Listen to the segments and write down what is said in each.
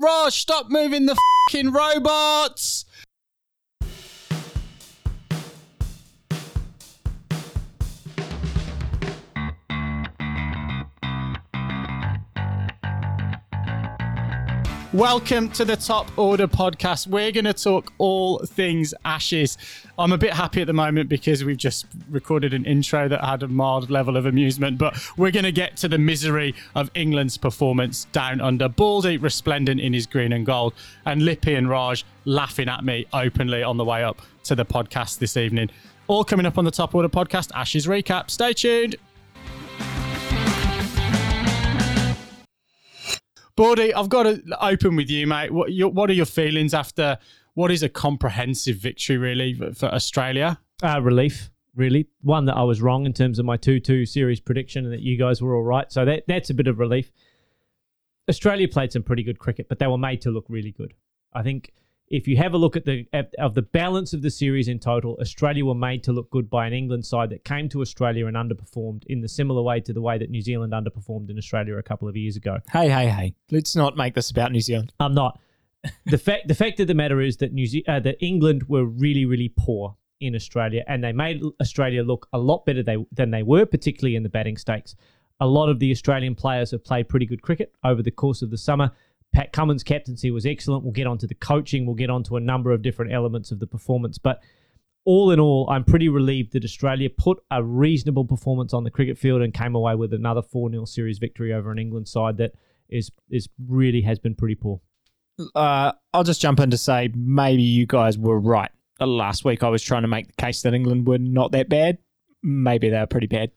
Raj, stop moving the fucking robots! Welcome to the Top Order podcast. We're going to talk all things Ashes. I'm a bit happy at the moment because we've just recorded an intro that had a mild level of amusement, but we're going to get to the misery of England's performance down under. Baldy resplendent in his green and gold, and Lippy and Raj laughing at me openly on the way up to the podcast this evening. All coming up on the Top Order podcast, Ashes recap. Stay tuned. Baldy, I've got to open with you, mate. What, your, what are your feelings after what is a comprehensive victory, really, for, for Australia? Uh, relief, really. One that I was wrong in terms of my 2 2 series prediction and that you guys were all right. So that, that's a bit of relief. Australia played some pretty good cricket, but they were made to look really good. I think if you have a look at the at, of the balance of the series in total, Australia were made to look good by an England side that came to Australia and underperformed in the similar way to the way that New Zealand underperformed in Australia a couple of years ago. Hey, hey, hey! Let's not make this about New Zealand. I'm not. the fact the fact of the matter is that New Ze- uh, that England were really really poor in Australia, and they made Australia look a lot better they, than they were, particularly in the batting stakes. A lot of the Australian players have played pretty good cricket over the course of the summer. Pat Cummins' captaincy was excellent. We'll get onto the coaching. We'll get onto a number of different elements of the performance. But all in all, I'm pretty relieved that Australia put a reasonable performance on the cricket field and came away with another 4 0 series victory over an England side that is is really has been pretty poor. Uh, I'll just jump in to say maybe you guys were right. Uh, Last week I was trying to make the case that England were not that bad. Maybe they were pretty bad.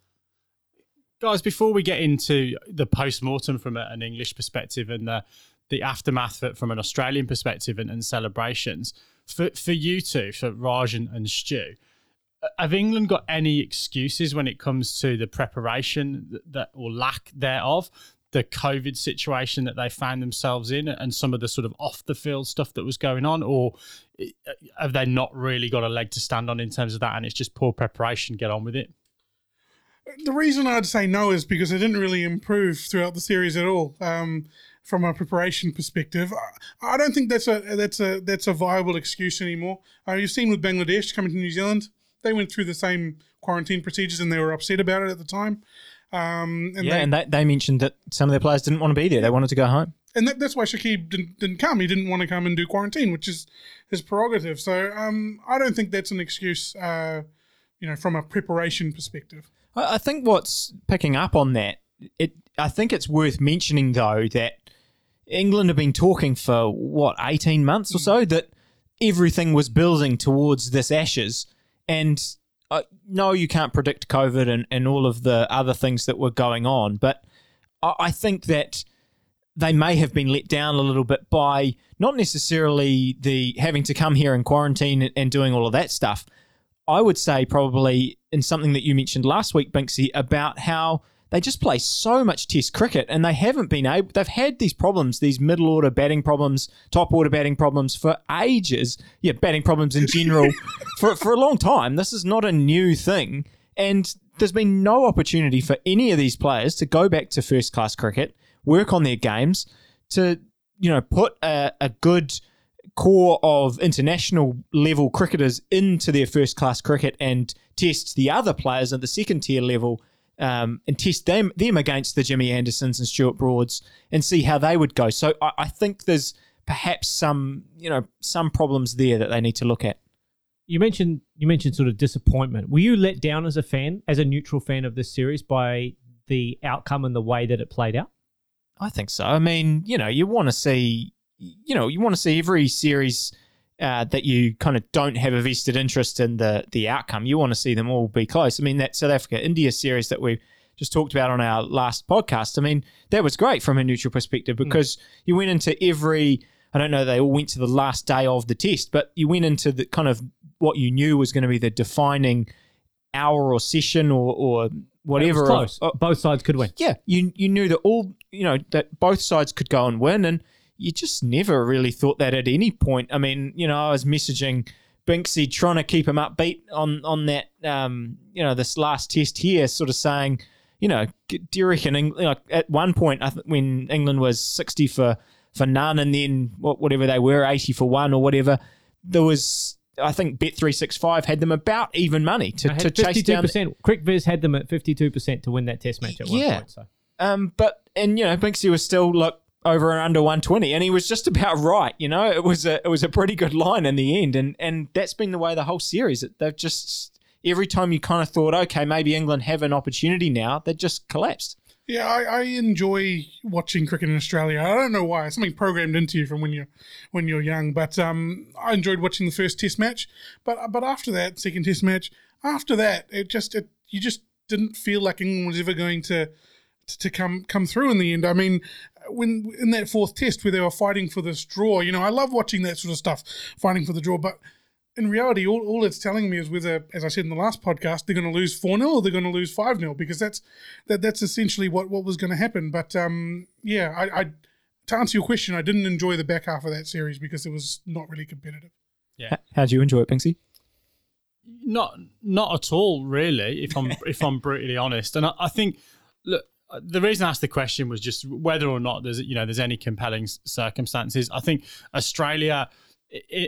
Guys, before we get into the post mortem from an English perspective and the, the aftermath from an Australian perspective and, and celebrations, for, for you two, for Raj and, and Stu, uh, have England got any excuses when it comes to the preparation that, that or lack thereof, the COVID situation that they found themselves in, and some of the sort of off the field stuff that was going on, or uh, have they not really got a leg to stand on in terms of that, and it's just poor preparation? Get on with it. The reason I'd say no is because it didn't really improve throughout the series at all. Um, from a preparation perspective, I- don't think that's a that's a that's a viable excuse anymore. Uh, you've seen with Bangladesh coming to New Zealand, they went through the same quarantine procedures and they were upset about it at the time. Um, and yeah, they, and they, they mentioned that some of their players didn't want to be there. They wanted to go home. and that, that's why Shakib didn't, didn't come. He didn't want to come and do quarantine, which is his prerogative. So um, I don't think that's an excuse, uh, you know, from a preparation perspective. I, I think what's picking up on that, it I think it's worth mentioning though that England have been talking for what eighteen months or so that everything was building towards this Ashes, and I no, you can't predict COVID and, and all of the other things that were going on, but I, think that they may have been let down a little bit by not necessarily the having to come here in quarantine and, and doing all of that stuff. I would say probably in something that you mentioned last week, Binksy, about how they just play so much test cricket and they haven't been able they've had these problems, these middle order batting problems, top order batting problems for ages. Yeah, batting problems in general for for a long time. This is not a new thing. And there's been no opportunity for any of these players to go back to first class cricket, work on their games, to, you know, put a, a good core of international level cricketers into their first class cricket and test the other players at the second tier level um, and test them them against the Jimmy Andersons and Stuart Broads and see how they would go. So I, I think there's perhaps some you know some problems there that they need to look at. You mentioned you mentioned sort of disappointment. Were you let down as a fan, as a neutral fan of this series, by the outcome and the way that it played out? I think so. I mean, you know, you want to see, you know, you want to see every series uh, that you kind of don't have a vested interest in the the outcome. You want to see them all be close. I mean, that South Africa India series that we just talked about on our last podcast. I mean, that was great from a neutral perspective because you went into every. I don't know. They all went to the last day of the test, but you went into the kind of what you knew was going to be the defining hour or session or or whatever. It was of- close. of- Both sides could win. yeah, you you knew that all you know that both sides could go and win, and you just never really thought that at any point. I mean, you know, I was messaging Binksy trying to keep him upbeat on on that, um, you know, this last test here, sort of saying, you know, do you reckon? Eng- You know, at one point, I th- when England was sixty for for none, and then whatever they were, eighty for one or whatever. There was, I think, Bet three six five had them about even money to, to had chase fifty-two down. percent. CricViz had them at fifty-two percent to win that Test match at one point. So Um, but and you know, Binksy was still look over and under 120, and he was just about right. You know, it was a it was a pretty good line in the end, and and that's been the way the whole series. They've just every time you kind of thought, okay, maybe England have an opportunity now, they just collapsed. Yeah, I, I enjoy watching cricket in Australia. I don't know why. It's something programmed into you from when you're when you're young. But um, I enjoyed watching the first Test match. But but after that second Test match, after that, it just it, you just didn't feel like England was ever going to, to come come through in the end. I mean, when in that fourth Test where they were fighting for this draw, you know, I love watching that sort of stuff, fighting for the draw. But in reality, all, all it's telling me is whether, as I said in the last podcast, they're going to lose 4 0 or they're going to lose 5 0 because that's that that's essentially what, what was going to happen. But um, yeah, I, I to answer your question, I didn't enjoy the back half of that series because it was not really competitive. Yeah. How'd you enjoy it, Binksy? Not not at all, really. If I'm if I'm brutally honest, and I, I think look, the reason I asked the question was just whether or not there's you know there's any compelling circumstances. I think Australia,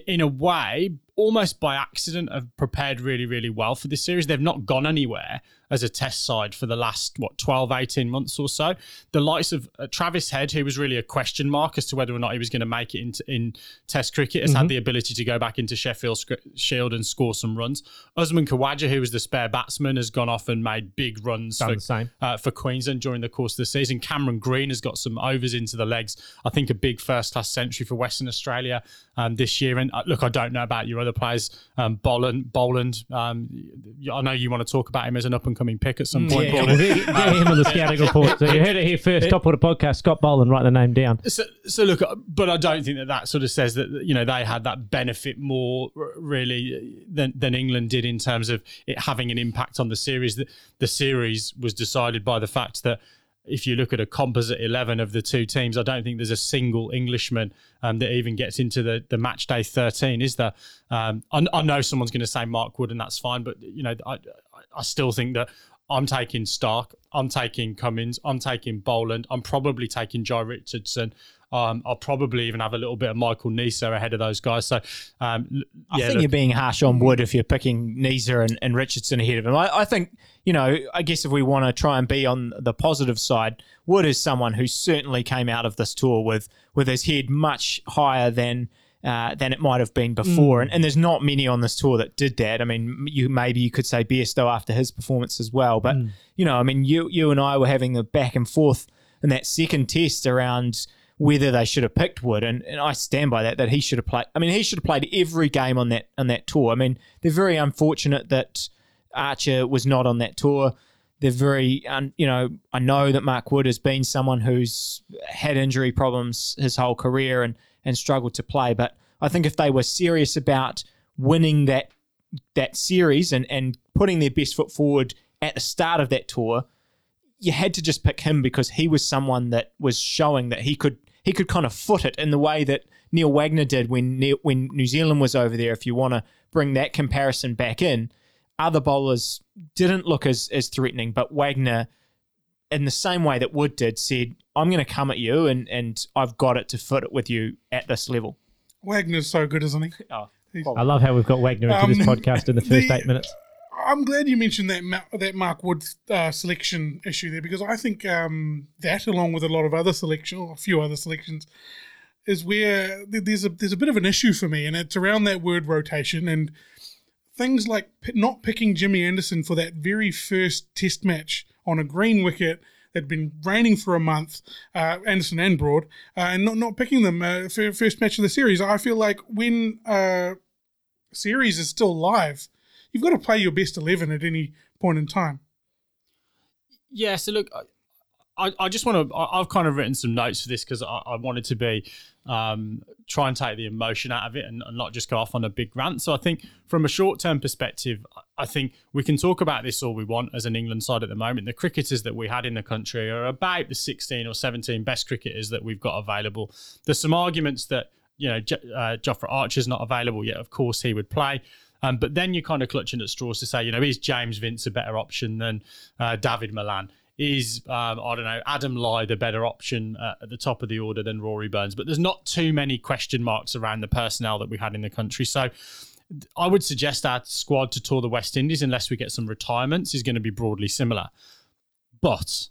in a way, almost by accident, have prepared really really well for this series. They've not gone anywhere as a test side for the last what 12 18 months or so. The likes of uh, Travis Head who was really a question mark as to whether or not he was going to make it into in test cricket has had the ability to go back into Sheffield Sc- Shield and score some runs. Usman Khawaja who was the spare batsman has gone off and made big runs Done for, uh, for Queensland during the course of the season. Cameron Green has got some overs into the legs. I think a big first class century for Western Australia um, this year. And uh, look I don't know about your other players um, Boland Boland um, I know you want to talk about him as an up and coming pick at some point Yeah, get, get him on the scouting report. So you heard it here first. Top of the podcast. Scott Boland, write the name down. So, so look, uh, but I don't think that that sort of says that you know they had that benefit more really than than England did in terms of it having an impact on the series. The, the series was decided by the fact that if you look at a composite eleven of the two teams, I don't think there's a single Englishman um, that even gets into the the match day thirteen. Is there? Um, I, I know someone's going to say Mark Wood, and that's fine, but you know I I still think that. I'm taking Starc. I'm taking Cummins. I'm taking Boland. I'm probably taking Jhye Richardson. Um, I'll probably even have a little bit of Michael Neser ahead of those guys. So, um, l- I yeah, think look, you're being harsh on Wood if you're picking Neser and, and Richardson ahead of him. I, I think, you know, I guess if we want to try and be on the positive side, Wood is someone who certainly came out of this tour with with his head much higher than uh, than it might have been before. And, and there's not many on this tour that did that. I mean, you maybe you could say Bairstow after his performance as well. But, you know, I mean, you you and I were having the back and forth in that second test around whether they should have picked Wood, and, and I stand by that. That he should have played. I mean, he should have played every game on that on that tour. I mean, they're very unfortunate that Archer was not on that tour. They're very, un, you know, I know that Mark Wood has been someone who's had injury problems his whole career and and struggled to play. But I think if they were serious about winning that that series and and putting their best foot forward at the start of that tour, you had to just pick him because he was someone that was showing that he could he could kind of foot it in the way that Neil Wagner did when when New Zealand was over there. If you want to bring that comparison back in, other bowlers didn't look as as threatening, but Wagner, in the same way that Wood did, said, "I'm going to come at you, and and I've got it to foot it with you at this level." Wagner's so good, isn't he? Oh, I love how we've got Wagner into this Um, podcast in the first the- eight minutes. I'm glad you mentioned that Ma- that Mark Wood uh, selection issue there because I think um, that, along with a lot of other selection, or a few other selections, is where there's a there's a bit of an issue for me, and it's around that word rotation and things like p- not picking Jimmy Anderson for that very first Test match on a green wicket had been raining for a month, uh, Anderson and Broad, uh, and not not picking them uh, for first match of the series. I feel like when uh, series is still live, you've got to play your best eleven at any point in time. Yeah, so look, I- I, just want to. I've kind of written some notes for this because I, I wanted to be um, try and take the emotion out of it and, and not just go off on a big rant. So I think from a short term perspective, I think we can talk about this all we want as an England side at the moment. The cricketers that we had in the country are about the 16 or 17 best cricketers that we've got available. There's some arguments that you know J- uh, Jofra Archer's not available yet. Of course, he would play. Um, but then you're kind of clutching at straws to say, you know, is James Vince a better option than uh, David Malan? Is um, I don't know Adam Lyth the better option uh, at the top of the order than Rory Burns, but there's not too many question marks around the personnel that we had in the country. So I would suggest our squad to tour the West Indies unless we get some retirements is going to be broadly similar. But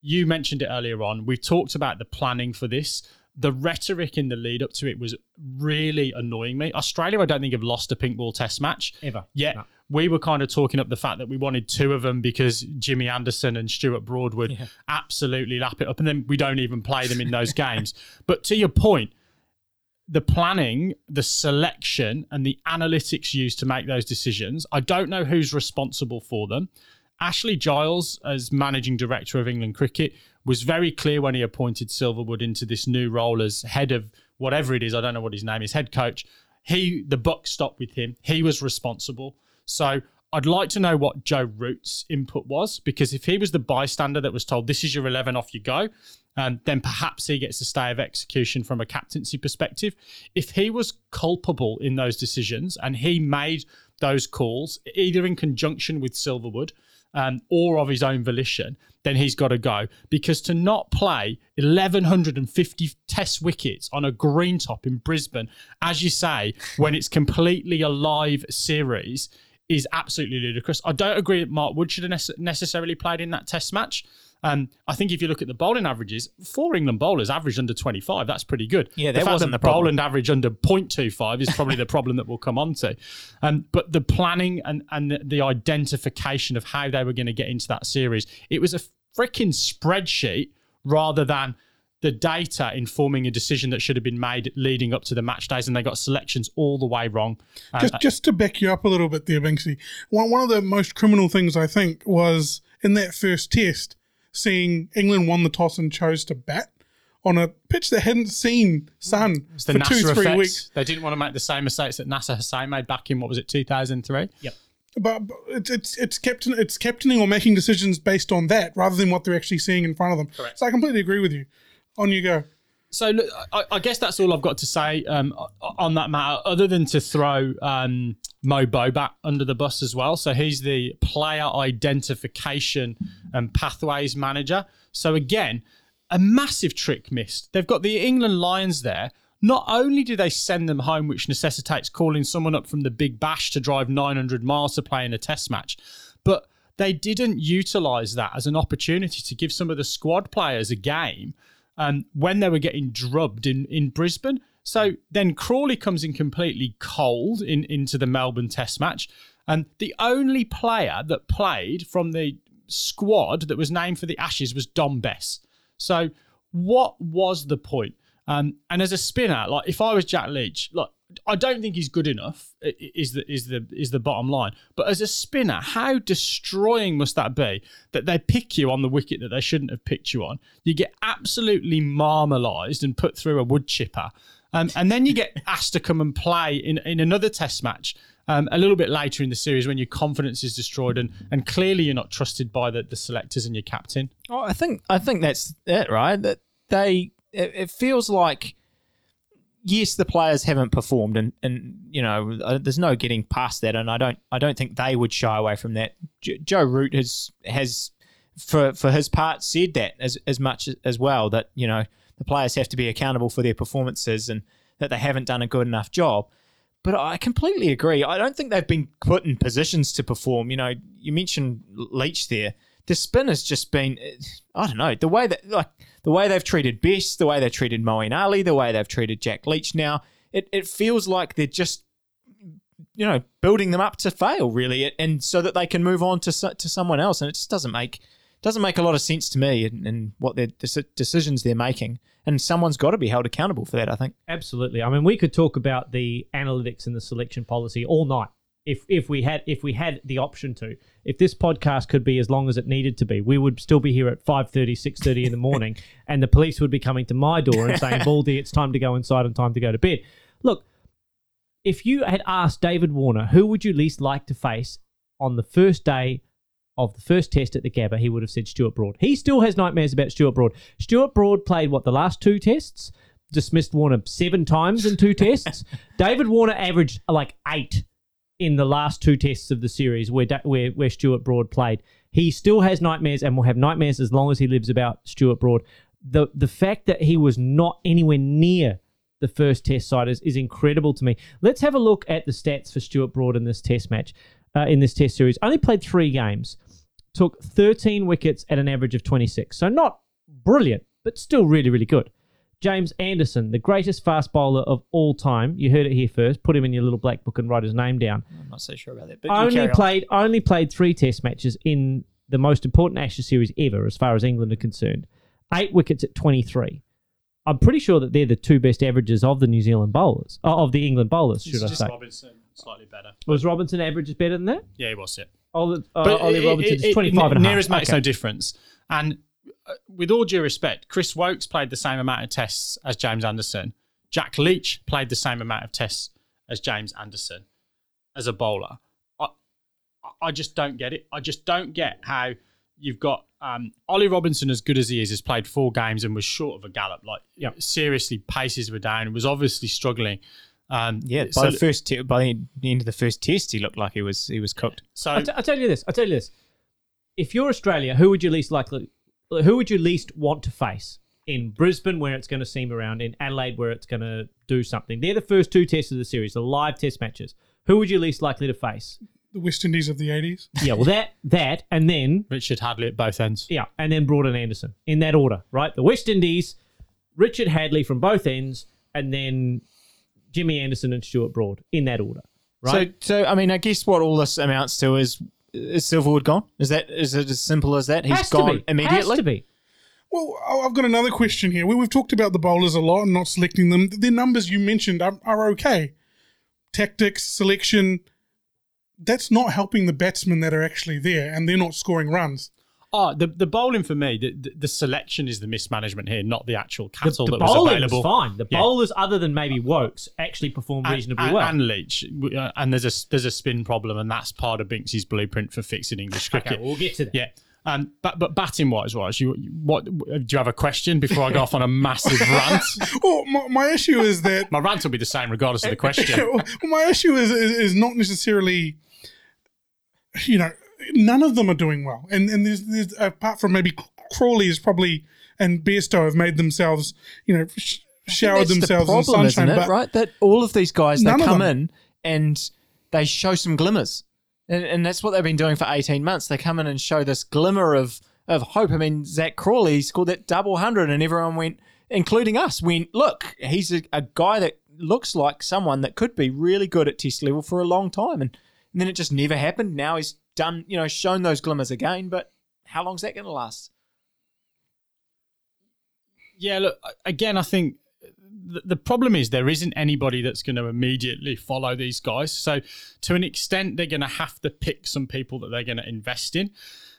you mentioned it earlier on. We've talked about the planning for this. The rhetoric in the lead up to it was really annoying me. Australia, I don't think have lost a pink ball test match Ever. Yet No. We were kind of talking up the fact that we wanted two of them because Jimmy Anderson and Stuart Broad would Yeah. absolutely lap it up, and then we don't even play them in those games. But to your point, the planning, the selection, and the analytics used to make those decisions, I don't know who's responsible for them. Ashley Giles, as managing director of England Cricket, was very clear when he appointed Silverwood into this new role as head of whatever it is. I don't know what his name is, head coach. He, the buck stopped with him. He was responsible. So I'd like to know what Joe Root's input was because if he was the bystander that was told, "This is your eleven, off you go," um, then perhaps he gets a stay of execution from a captaincy perspective. If he was culpable in those decisions and he made those calls either in conjunction with Silverwood um, or of his own volition, then he's got to go because to not play 1150 test wickets on a green top in Brisbane, as you say, when it's completely a live series. Is absolutely ludicrous. I don't agree that Mark Wood should have nece- necessarily played in that test match. Um, I think if you look at the bowling averages, four England bowlers averaged under 25. That's pretty good. Yeah, the that fact wasn't that the problem. Boland average under 0.25 is probably the problem that we'll come on to. Um, but the planning and, and the, the identification of how they were going to get into that series, it was a freaking spreadsheet rather than the data informing a decision that should have been made leading up to the match days, and they got selections all the way wrong. Um, Just, just to back you up a little bit there, Binksy. One, one of the most criminal things I think was in that first test, seeing England won the toss and chose to bat on a pitch that hadn't seen sun the for Nasser two, three effect. weeks. They didn't want to make the same mistakes that Nasser Hussain made back in what was it, 2003? Yep. But, but it's it's it's captain it's captaining or making decisions based on that rather than what they're actually seeing in front of them. Correct. So I completely agree with you. On you go. So look, I, I guess that's all I've got to say um, on that matter, other than to throw um, Mo Bobat under the bus as well. So he's the player identification and pathways manager. So again, a massive trick missed. They've got the England Lions there. Not only do they send them home, which necessitates calling someone up from the Big Bash to drive 900 miles to play in a test match, but they didn't utilise that as an opportunity to give some of the squad players a game um, when they were getting drubbed in, in Brisbane. So then Crawley comes in completely cold in, into the Melbourne Test match. And the only player that played from the squad that was named for the Ashes was Dom Bess. So what was the point? Um, and as a spinner, like if I was Jack Leach, look, I don't think he's good enough. Is the is the is the bottom line? But as a spinner, how destroying must that be that they pick you on the wicket that they shouldn't have picked you on? You get absolutely marmalised and put through a wood chipper, um, and then you get asked to come and play in in another Test match. Um, a little bit later in the series when your confidence is destroyed and, and clearly you're not trusted by the, the selectors and your captain. Oh, I think I think that's it, right? That they it, it feels like yes, the players haven't performed, and and you know uh, there's no getting past that, and I don't I don't think they would shy away from that. J- Joe Root has has for for his part said that as as much as, as well that you know the players have to be accountable for their performances and that they haven't done a good enough job. But I completely agree. I don't think they've been put in positions to perform. You know, you mentioned Leach there. The spin has just been, I don't know, the way that like the way they've treated Bess, the way they've treated Moeen Ali, the way they've treated Jack Leach. Now it, it feels like they're just, you know, building them up to fail really, and so that they can move on to to someone else. And it just doesn't make doesn't make a lot of sense to me in what their decisions they're making. And someone's got to be held accountable for that. I think. Absolutely. I mean, we could talk about the analytics and the selection policy all night if if we had if we had the option to. If this podcast could be as long as it needed to be, we would still be here at 5:30, 6:30 in the morning and the police would be coming to my door and saying, "Baldy, it's time to go inside and time to go to bed." Look, if you had asked David Warner, who would you least like to face on the first day of the first test at the Gabba, he would have said Stuart Broad. He still has nightmares about Stuart Broad. Stuart Broad played what the last two tests, dismissed Warner seven times in two tests. David Warner averaged like eight in the last two tests of the series where where where Stuart Broad played. He still has nightmares and will have nightmares as long as he lives about Stuart Broad. The the fact that he was not anywhere near the first test side is, is incredible to me. Let's have a look at the stats for Stuart Broad in this test match, uh, in this test series. Only played three games, took 13 wickets at an average of 26. So not brilliant, but still really, really good. James Anderson, the greatest fast bowler of all time. You heard it here first. Put him in your little black book and write his name down. I'm not so sure about that. But you Only carry on. played only played three test matches in the most important Ashes series ever, as far as England are concerned. Eight wickets at 23. I'm pretty sure that they're the two best averages of the New Zealand bowlers, oh, of the England bowlers, should I just say? Robinson slightly better. Was Robinson averages better than that? Yeah, he was it. Ollie, uh, Ollie it- Robinson it- is 25 and a half. Near as makes Okay. no difference. And uh, with all due respect, Chris Woakes played the same amount of tests as James Anderson. Jack Leach played the same amount of tests as James Anderson as a bowler. I, I just don't get it. I just don't get how you've got um, Ollie Robinson, as good as he is, has played four games and was short of a gallop. Like, seriously, paces were down. Was obviously struggling. Um, Yeah, by so, the first te- by the end of the first test, he looked like he was he was cooked. so I'll, t- I'll tell you this. I'll tell you this. If you're Australia, who would you least likely, who would you least want to face in Brisbane, where it's going to seam around, in Adelaide, where it's going to do something? They're the first two tests of the series, the live test matches. Who would you least likely to face? The West Indies of the 80s. Yeah, well, that that, and then Richard Hadlee at both ends. yeah, and then Broad and Anderson in that order, right? The West Indies, Richard Hadlee from both ends, and then Jimmy Anderson and Stuart Broad in that order, right? So, so I mean, I guess what all this amounts to is is Silverwood gone? Is that is it as simple as that? He's Has to gone be. immediately. Has to be. Well, I- I've got another question here. We- We've talked about the bowlers a lot and not selecting them. The numbers you mentioned are, are okay. Tactics, selection, that's not helping the batsmen that are actually there and they're not scoring runs. Oh, the the bowling for me, the, the, the selection is the mismanagement here, not the actual The, cattle the that was bowling available. was fine. The Yeah. bowlers, other than maybe Woakes, actually performed And, reasonably and, well. and Leach, uh, and there's a there's a spin problem, and that's part of Binksy's blueprint for fixing English cricket. okay, we'll get to that. Yeah, um, but but batting wise, was you what? Do you have a question before I go off on a massive rant? Well, my, my issue is that My rant will be the same regardless of the question. well, my issue is, is is not necessarily, you know, none of them are doing well, and and there's there's apart from maybe Crawley is probably and Bairstow have made themselves, you know, sh- showered themselves the problem, in sunshine, isn't it? but right, that all of these guys they come in and they show some glimmers, and, and that's what they've been doing for eighteen months. They come in and show this glimmer of of hope. I mean, Zak Crawley scored that double hundred, and everyone went, including us, went, look, he's a, a guy that looks like someone that could be really good at test level for a long time, and, and then it just never happened. Now he's done, you know, shown those glimmers again, but how long's that going to last? Yeah, look, again, I think the, the problem is there isn't anybody that's going to immediately follow these guys. So, to an extent, they're going to have to pick some people that they're going to invest in.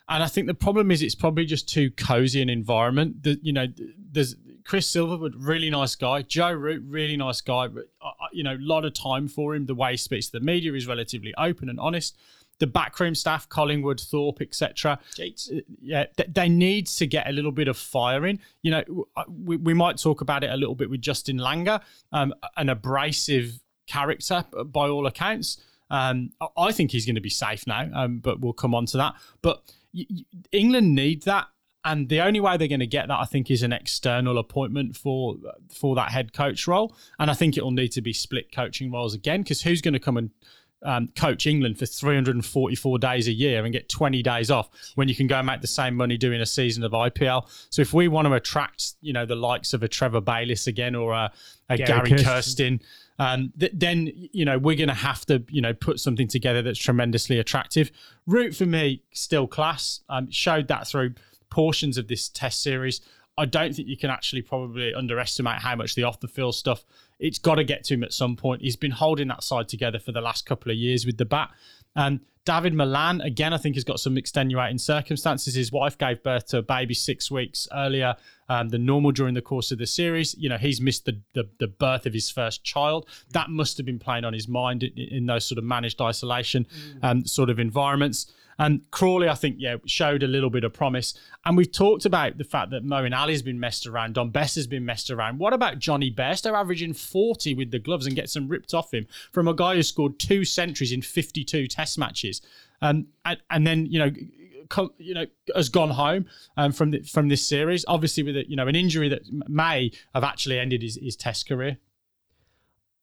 And I think the problem is it's probably just too cozy an environment. The, you know, there's Chris Silverwood, really nice guy. Joe Root, really nice guy. But, uh, uh, you know, a lot of time for him. The way he speaks to the media is relatively open and honest. The backroom staff, Collingwood, Thorpe, etc. Uh, Yeah, th- they need to get a little bit of fire in. You know, uh, we, we might talk about it a little bit with Justin Langer, um, an abrasive character uh, by all accounts. Um, I- think he's going to be safe now, um, but we'll come on to that. But England need that, and the only way they're going to get that, I think, is an external appointment for for that head coach role. And I think it will need to be split coaching roles again, because who's going to come and um, coach England for 344 days a year and get 20 days off when you can go and make the same money doing a season of IPL. So if we want to attract, you know, the likes of a Trevor Bayliss again or a, a Gary Gary, Kirsten. Kirsten, um, th- then you know we're going to have to you know put something together that's tremendously attractive. Root for me still class. Um, showed that through portions of this Test series. I don't think you can actually probably underestimate how much the off the field stuff. It's got to get to him at some point. He's been holding that side together for the last couple of years with the bat. Um, David Malan, again, I think he's got some extenuating circumstances. His wife gave birth to a baby six weeks earlier um, than normal during the course of the series. You know, he's missed the, the, the birth of his first child. That must have been playing on his mind in, in those sort of managed isolation um, sort of environments. And Crawley, I think, yeah, showed a little bit of promise. And we've talked about the fact that Moeen Ali's been messed around, Dom Bess has been messed around. What about Jonny Bairstow averaging 40 with the gloves and gets some ripped off him from a guy who scored two centuries in 52 test matches? Um, and, and then, you know, you know, has gone home um, from the, from this series. Obviously, with a, you know an injury that may have actually ended his, his Test career.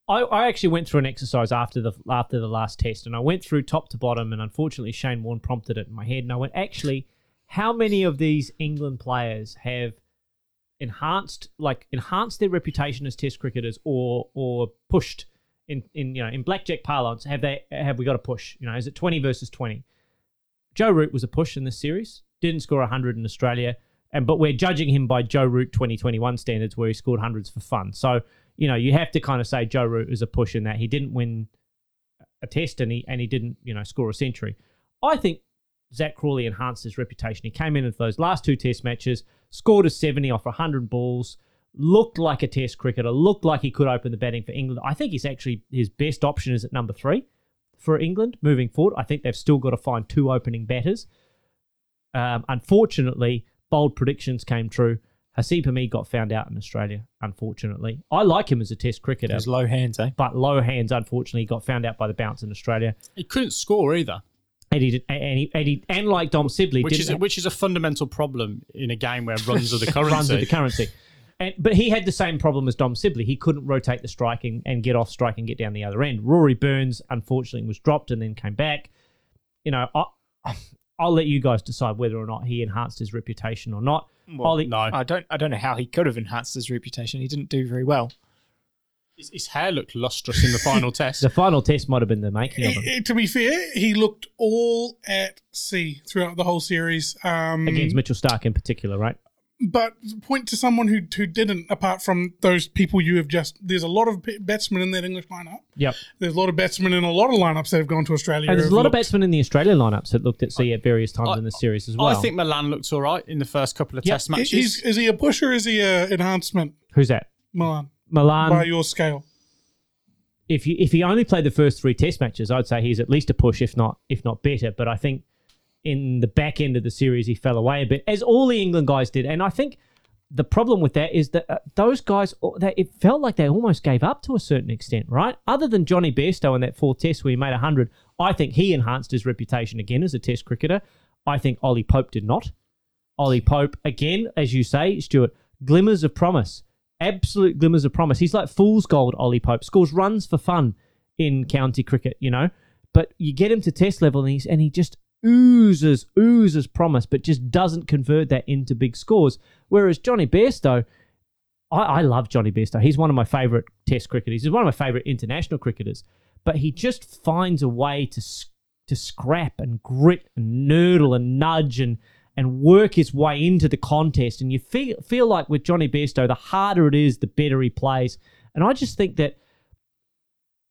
I, I actually went through an exercise after the after the last test, and I went through top to bottom, and unfortunately Shane Warne prompted it in my head, and I went, actually, how many of these England players have enhanced like enhanced their reputation as Test cricketers, or or pushed in in you know in blackjack parlance? Have they have we got a push? You know, is it twenty versus twenty? Joe Root was a push in this series. Didn't score hundred in Australia, and but we're judging him by Joe Root twenty twenty one standards, where he scored hundreds for fun. So you know, you have to kind of say Joe Root is a push in that he didn't win a test and he and he didn't, you know, score a century. I think Zak Crawley enhanced his reputation. He came in for those last two test matches, scored a 70 off 100 balls, looked like a test cricketer, looked like he could open the batting for England. I think he's actually his best option is at number three for England moving forward. I think they've still got to find two opening batters. Um, unfortunately, bold predictions came true. Haseeb Hameed got found out in Australia, unfortunately. I like him as a test cricketer, Those low hands, eh? but low hands, unfortunately, got found out by the bounce in Australia. He couldn't score either, And, he did, and, he, and, he, and like Dom Sibley, which didn't is a, which is a fundamental problem in a game where runs are the currency. runs of the currency. And, but he had the same problem as Dom Sibley. He couldn't rotate the strike and, and get off strike and get down the other end. Rory Burns, unfortunately, was dropped and then came back. You know, I, I'll let you guys decide whether or not he enhanced his reputation or not. Ollie, no, I don't. I don't know how he could have enhanced his reputation. He didn't do very well. his, his hair looked lustrous in the final test. The final test might have been the making of him Eh, to be fair, he looked all at sea throughout the whole series. Um, against Mitchell Starc in particular, right? But point to someone who who didn't, apart from those people you have just. There's a lot of batsmen in that English lineup. Yep. There's a lot of batsmen in a lot of lineups that have gone to Australia. And there's a lot have of batsmen in the Australian lineups that looked at sea at various times I- in the series as well. I think Malan looks all right in the first couple of Yeah, test matches. Is, is he a push or is he a enhancement, Who's that? Malan? Malan. by your scale. if you if he only played the first three test matches, I'd say he's at least a push, if not if not better. But I think in the back end of the series, he fell away a bit, as all the England guys did. And I think the problem with that is that uh, those guys, uh, they, it felt like they almost gave up to a certain extent, right? Other than Jonny Bairstow in that fourth test where he made hundred, I think he enhanced his reputation again as a test cricketer. I think Ollie Pope did not. Ollie Pope, again, as you say, Stuart, glimmers of promise. Absolute glimmers of promise. He's like fool's gold, Ollie Pope. Scores runs for fun in county cricket, you know. But you get him to test level and he's and he just oozes, oozes promise, but just doesn't convert that into big scores. Whereas Jonny Bairstow, I, I love Jonny Bairstow. He's one of my favourite test cricketers. He's one of my favourite international cricketers. But he just finds a way to to scrap and grit and nurdle and nudge and and work his way into the contest. And you feel feel like with Jonny Bairstow, the harder it is, the better he plays. And I just think that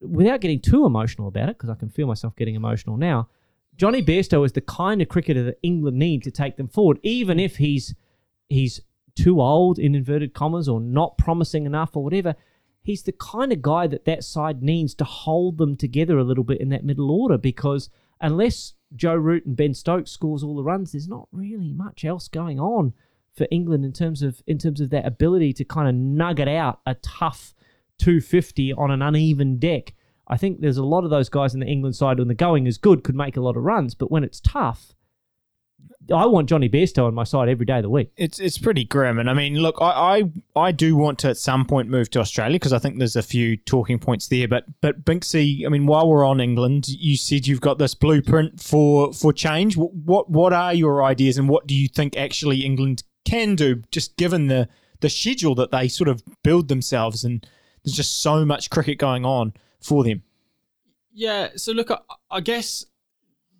without getting too emotional about it, because I can feel myself getting emotional now, Jonny Bairstow is the kind of cricketer that England need to take them forward, even if he's he's too old in inverted commas or not promising enough or whatever. He's the kind of guy that that side needs to hold them together a little bit in that middle order because unless Joe Root and Ben Stokes scores all the runs, there's not really much else going on for England in terms of in terms of that ability to kind of nugget out a tough 250 on an uneven deck. I think there's a lot of those guys in the England side when the going is good could make a lot of runs, but when it's tough, I want Jonny Bairstow on my side every day of the week. It's it's pretty grim, and I mean, look, I I, I do want to at some point move to Australia because I think there's a few talking points there. But but Binksy, I mean, while we're on England, you said you've got this blueprint for for change. What what, what are your ideas, and what do you think actually England can do, just given the the schedule that they sort of build themselves, and there's just so much cricket going on for them. Yeah, so look, I, I guess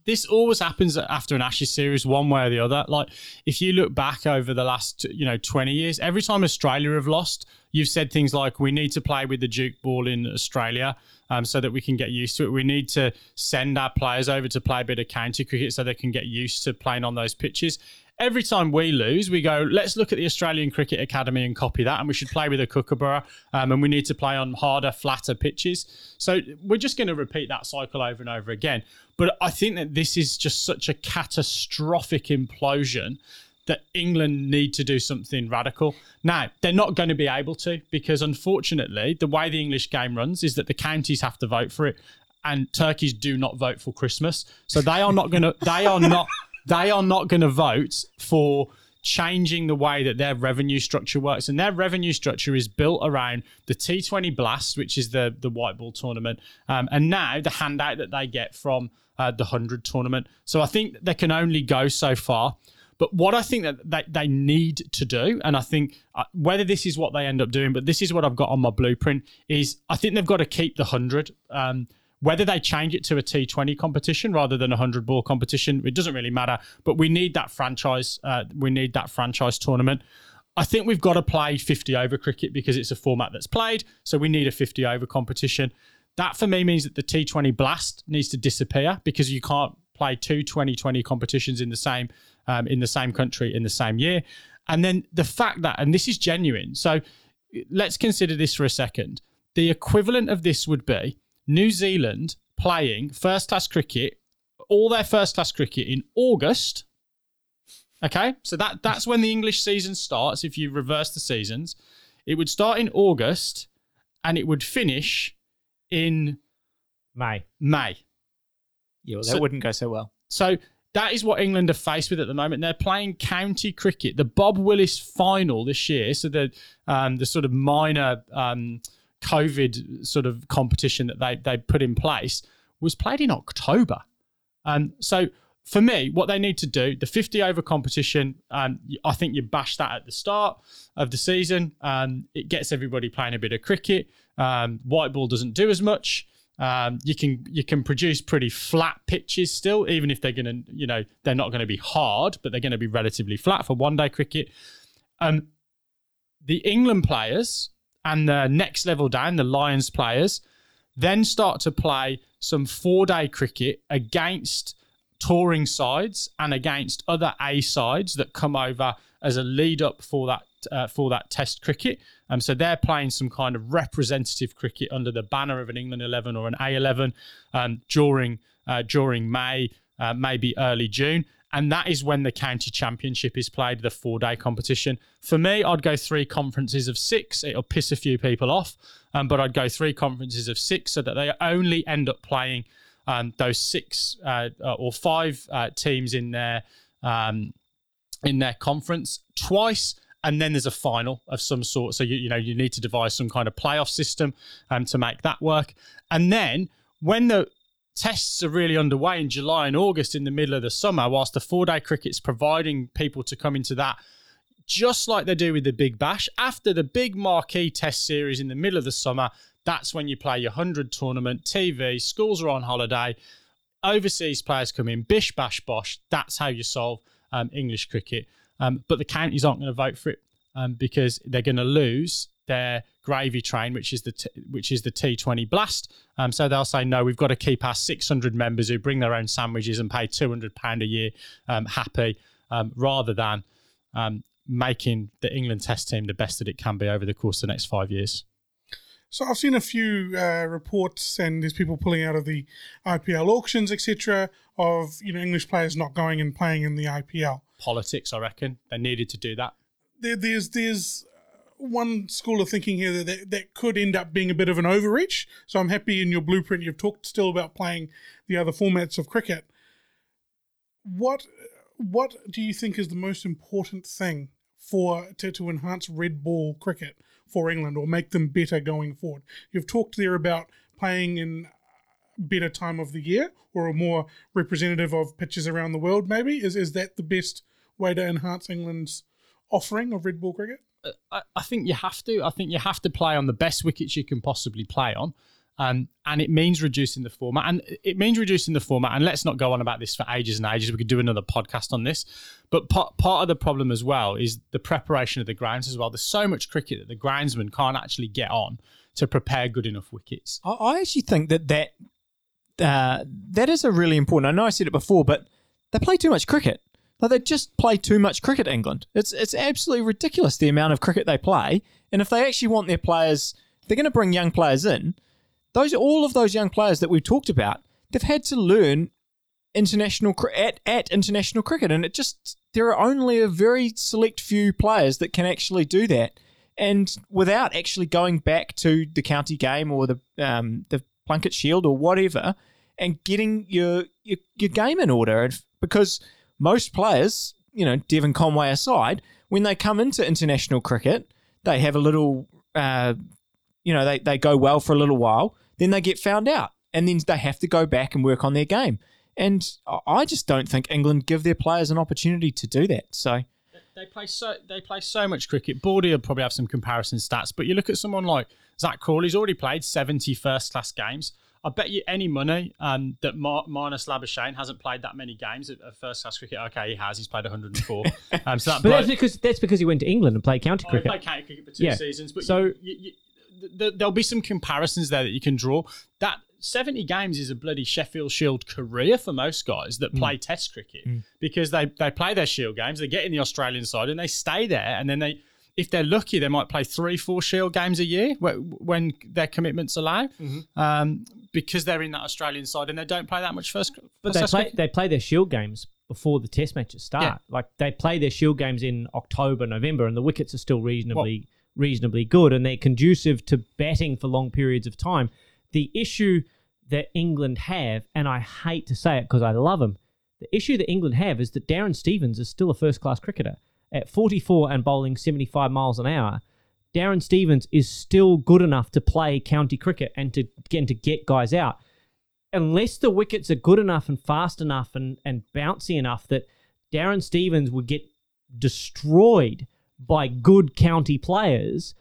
this always happens after an Ashes series, one way or the other. Like, if you look back over the last, you know, 20 years, every time Australia have lost, you've said things like, we need to play with the Duke ball in Australia um, so that we can get used to it. We need to send our players over to play a bit of county cricket so they can get used to playing on those pitches. Every time we lose, we go, let's look at the Australian Cricket Academy and copy that. And we should play with a Kookaburra. Um, and we need to play on harder, flatter pitches. So we're just going to repeat that cycle over and over again. But I think that this is just such a catastrophic implosion that England need to do something radical. Now, they're not going to be able to because unfortunately, the way the English game runs is that the counties have to vote for it and turkeys do not vote for Christmas. So they are not going to they are not they are not going to vote for changing the way that their revenue structure works. And their revenue structure is built around the T20 Blast, which is the, the white ball tournament, um, and now the handout that they get from uh, the 100 tournament. So I think they can only go so far. But what I think that they, they need to do, and I think uh, whether this is what they end up doing, but this is what I've got on my blueprint, is I think they've got to keep the 100. Um, whether they change it to a T20 competition rather than a 100 ball competition, it doesn't really matter. But we need that franchise. Uh, we need that franchise tournament. I think we've got to play 50 over cricket because it's a format that's played. So we need a 50 over competition. That for me means that the T20 Blast needs to disappear because you can't play two 2020 competitions in the same um, in the same country in the same year. And then the fact that, and this is genuine. So let's consider this for a second. The equivalent of this would be New Zealand playing first class cricket, all their first class cricket in August. Okay, so that that's when the English season starts. If you reverse the seasons, it would start in August and it would finish in May. May. Yeah, well, that So- wouldn't go so well. So that is what England are faced with at the moment. They're playing county cricket. The Bob Willis final this year, so the um, the sort of minor um, COVID sort of competition that they they put in place was played in October. Um, so for me, what they need to do, the 50 over competition, um, I think you bash that at the start of the season. Um, it gets everybody playing a bit of cricket. Um, white ball doesn't do as much. Um, you can you can produce pretty flat pitches still, even if they're to, you know, they're not going to be hard, but they're going to be relatively flat for one day cricket. Um, the England players and the next level down, the Lions players, then start to play some four day cricket against touring sides and against other A sides that come over as a lead up for that uh, for that Test cricket. Um, so they're playing some kind of representative cricket under the banner of an England 11 or an A11 um, during uh, during May, uh, maybe early June. And that is when the county championship is played, the four day competition. For me, I'd go three conferences of six. It'll piss a few people off, um, but I'd go three conferences of six so that they only end up playing um, those six uh, uh, or five uh, teams in their um, in their conference twice, and then there's a final of some sort. So you you know you need to devise some kind of playoff system um, to make that work, and then when the tests are really underway in July and August in the middle of the summer, whilst the four day cricket's providing people to come into that. Just like they do with the Big Bash, after the big marquee test series in the middle of the summer, that's when you play your 100 tournament, TV, schools are on holiday, overseas players come in, bish, bash, bosh. That's how you solve um, English cricket. Um, but the counties aren't going to vote for it um, because they're going to lose their gravy train, which is the t- which is the T20 Blast. Um, so they'll say no, we've got to keep our 600 members who bring their own sandwiches and pay 200 pound a year um, happy, um, rather than um, making the England Test team the best that it can be over the course of the next five years. So I've seen a few uh, reports, and there's people pulling out of the IPL auctions, etc., of you know English players not going and playing in the IPL. Politics, I reckon, they needed to do that. There, there's there's one school of thinking here that, that that could end up being a bit of an overreach. So I'm happy in your blueprint you've talked still about playing the other formats of cricket. What what do you think is the most important thing for to, to enhance red ball cricket for England or make them better going forward? You've talked there about playing in better time of the year or a more representative of pitches around the world maybe is is that the best way to enhance England's offering of red ball cricket? I, think you have to. I think you have to play on the best wickets you can possibly play on. Um, and it means reducing the format. And it means reducing the format. And let's not go on about this for ages and ages. We could do another podcast on this. But part, part of the problem as well is the preparation of the grounds as well. There's so much cricket that the groundsman can't actually get on to prepare good enough wickets. I, I actually think that that uh, that is a really important. I know I said it before, but they play too much cricket. Like they just play too much cricket. England. It's it's absolutely ridiculous the amount of cricket they play. And if they actually want their players, they're going to bring young players in. Those all of those young players that we've talked about, they've had to learn international at at international cricket, and it just there are only a very select few players that can actually do that, and without actually going back to the county game or the um, the Plunket Shield or whatever, and getting your your, your game in order, because most players, you know, Devon Conway aside, when they come into international cricket, they have a little, uh, you know, they, they go well for a little while, then they get found out, and then they have to go back and work on their game. And I- just don't think England give their players an opportunity to do that. So They play so they play so much cricket. Baldy will probably have some comparison stats, but you look at someone like Zak Crawley's already played 70 first class games. I bet you any money um, that Mar- Marnus Labuschagne hasn't played that many games of, of first class cricket. Okay, he has. He's played 104. um, so that But bloke- that's because that's because he went to England and played county Oh, cricket. played county cricket for two Yeah. seasons, but So- you, you, you, th- there'll be some comparisons there that you can draw. That 70 games is a bloody Sheffield Shield career for most guys Mm. that play Test cricket because they they play their Shield games, they get in the Australian side, and they stay there, and then they. If they're lucky, they might play three, four Shield games a year when their commitments allow, Mm-hmm. um, because they're in that Australian side and they don't play that much first. But first they class play cricket. they play their Shield games before the Test matches start. Yeah. Like they play their Shield games in October, November, and the wickets are still reasonably reasonably good, and they're conducive to batting for long periods of time. The issue that England have, and I hate to say it because I love him, the issue that England have is that Darren Stevens is still a first class cricketer at 44 and bowling 75 miles an hour. Darren Stevens is still good enough to play county cricket and to and to get guys out unless the wickets are good enough and fast enough and, and bouncy enough that Darren Stevens would get destroyed by good county players,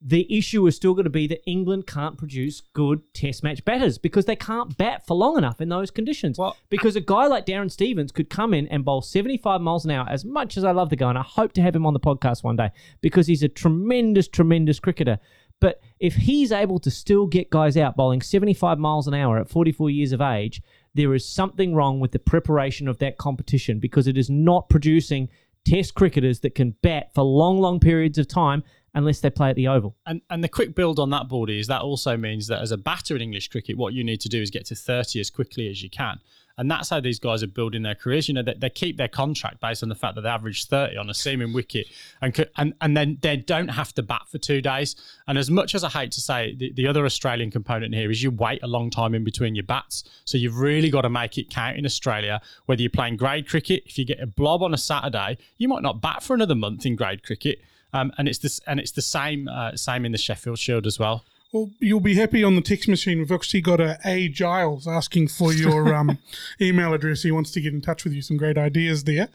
the issue is still going to be that England can't produce good test match batters because they can't bat for long enough in those conditions. Well- because a guy like Darren Stevens could come in and bowl 75 miles an hour, as much as I love the guy, and I hope to have him on the podcast one day because he's a tremendous, tremendous cricketer. But if he's able to still get guys out bowling 75 miles an hour at 44 years of age, there is something wrong with the preparation of that competition because it is not producing test cricketers that can bat for long, long periods of time unless they play at the Oval. And and the quick build on that, Baldy, is that also means that as a batter in English cricket, what you need to do is get to 30 as quickly as you can. And that's how these guys are building their careers. You know, they, they keep their contract based on the fact that they average 30 on a seaming wicket and and, and then they don't have to bat for two days. And as much as I hate to say the, the other Australian component here is you wait a long time in between your bats. So you've really got to make it count in Australia, whether you're playing grade cricket, if you get a blob on a Saturday, you might not bat for another month in grade cricket. Um, and it's this, and it's the same, uh, same in the Sheffield Shield as well. Well, you'll be happy on the text machine. We've actually got a A Giles asking for your um, email address. He wants to get in touch with you. Some great ideas there.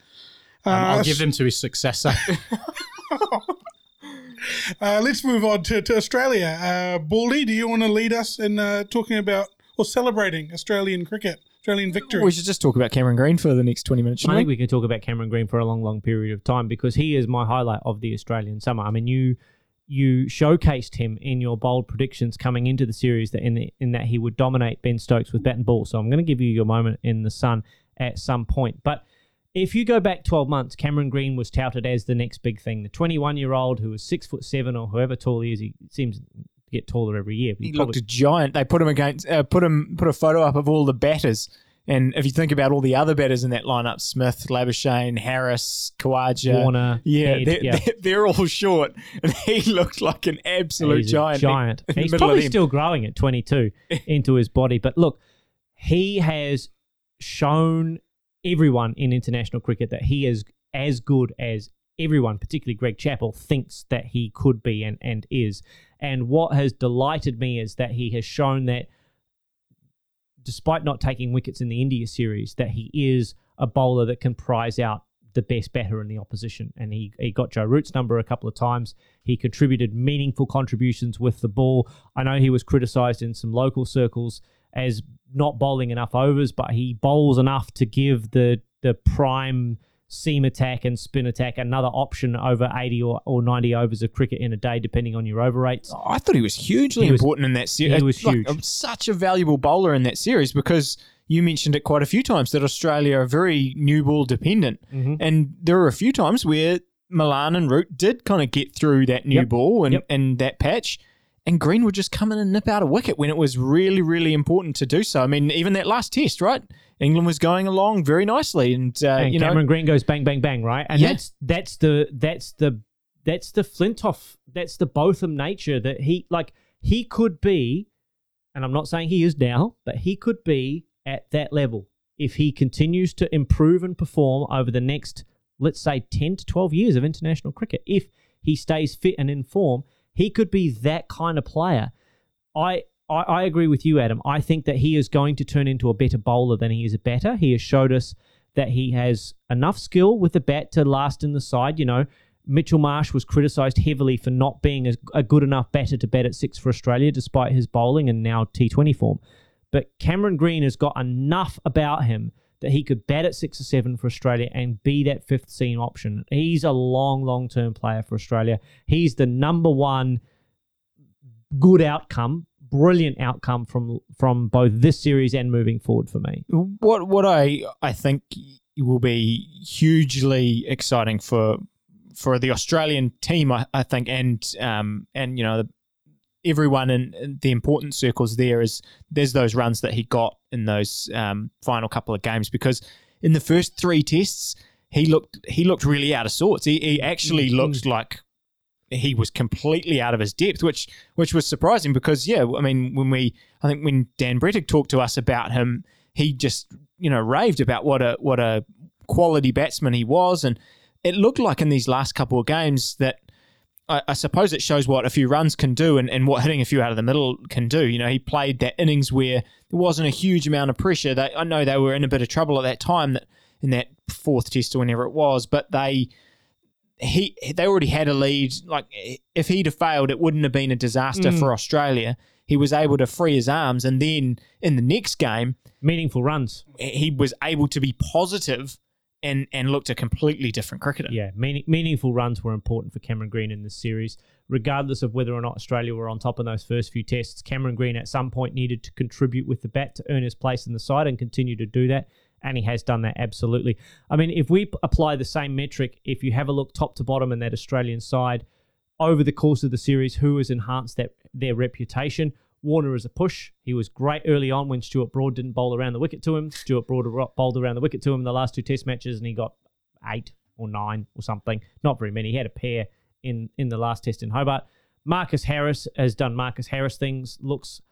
Um, I'll Uh, give them to his successor. Uh, let's move on to, to Australia. Uh, Baldy, do you want to lead us in uh, talking about or celebrating Australian cricket, Australian victory? we should just talk about Cameron Green for the next 20 minutes. I shouldn't think we? we can talk about Cameron Green for a long, long period of time because he is my highlight of the Australian summer. I mean, you you showcased him in your bold predictions coming into the series that in the, in that he would dominate Ben Stokes with bat and ball. So I'm going to give you your moment in the sun at some point. But if you go back 12 months, Cameron Green was touted as the next big thing. The 21 year old who was six foot seven or however tall he is, he seems to get taller every year. He probably- looked a giant. They put him against, uh, put him, put a photo up of all the batters. And if you think about all the other batters in that lineup, Smith, Labuschagne, Harris, Khawaja, Warner, yeah, Head, they're, yeah. They're, they're all short, and he looked like an absolute He's giant. Giant. He's probably still growing at 22 into his body. But look, he has shown everyone in international cricket that he is as good as everyone, particularly Greg Chappell, thinks that he could be and, and is. And what has delighted me is that he has shown that despite not taking wickets in the India series, that he is a bowler that can prize out the best batter in the opposition. And he, he got Joe Root's number a couple of times. He contributed meaningful contributions with the ball. I know he was criticised in some local circles as not bowling enough overs, but he bowls enough to give the the prime seam attack and spin attack another option over 80 or, or 90 overs of cricket in a day, depending on your over rates. I thought he was hugely He was- important in that series. he was huge. such a valuable bowler in that series because you mentioned it quite a few times that Australia are very new ball dependent, Mhm. and there were a few times where Malan and Root did kind of get through that new Yep. ball and, Yep. and that patch. And Green would just come in and nip out a wicket when it was really, really important to do so. I mean, even that last test, right? England was going along very nicely, and, uh, and you know, Cameron Green goes bang bang bang, right? And Yeah. that's that's the that's the that's the Flintoff, that's the Botham nature that he like he could be, and I'm not saying he is now, but he could be at that level if he continues to improve and perform over the next, let's say, 10 to 12 years of international cricket, if he stays fit and in form, he could be that kind of player. I, I, I agree with you, Adam. I think that he is going to turn into a better bowler than he is a batter. He has showed us that he has enough skill with the bat to last in the side. You know, Mitchell Marsh was criticised heavily for not being a, a, good enough batter to bat at six for Australia, despite his bowling and now T20 form. But Cameron Green has got enough about him that he could bat at six or seven for Australia and be that fifth seam option. He's a long, long term player for Australia. He's the number one good outcome, brilliant outcome from from both this series and moving forward for me. What what I I think will be hugely exciting for for the Australian team, I, I think, and um, and you know the, everyone in, in, the important circles there is there's those runs that he got in those um, final couple of games because in the first three tests he looked he looked really out of sorts. He, he actually mm-hmm. looked like he was completely out of his depth, which which was surprising because yeah, I mean when we I think when Dan Brettig talked to us about him, he just you know raved about what a what a quality batsman he was and it looked like in these last couple of games that I, I, suppose it shows what a few runs can do and, and what hitting a few out of the middle can do. You know, he played that innings where there wasn't a huge amount of pressure. They, I know they were in a bit of trouble at that time that in that fourth test or whenever it was, but they he they already had a lead. Like if he'd have failed, it wouldn't have been a disaster mm. for Australia. He was able to free his arms, and then in the next game, meaningful runs, he was able to be positive and and looked a completely different cricketer. Yeah, meaning, meaningful runs were important for Cameron Green in this series, regardless of whether or not Australia were on top in those first few tests. Cameron Green at some point needed to contribute with the bat to earn his place in the side and continue to do that. And he has done that absolutely. I mean, if we apply the same metric, if you have a look top to bottom in that Australian side over the course of the series, who has enhanced that their reputation? Warner as a push. He was great early on when Stuart Broad didn't bowl around the wicket to him. Stuart Broad bowled around the wicket to him in the last two Test matches, and he got eight or nine or something. Not very many. He had a pair in in the last Test in Hobart. Marcus Harris has done Marcus Harris things. Looks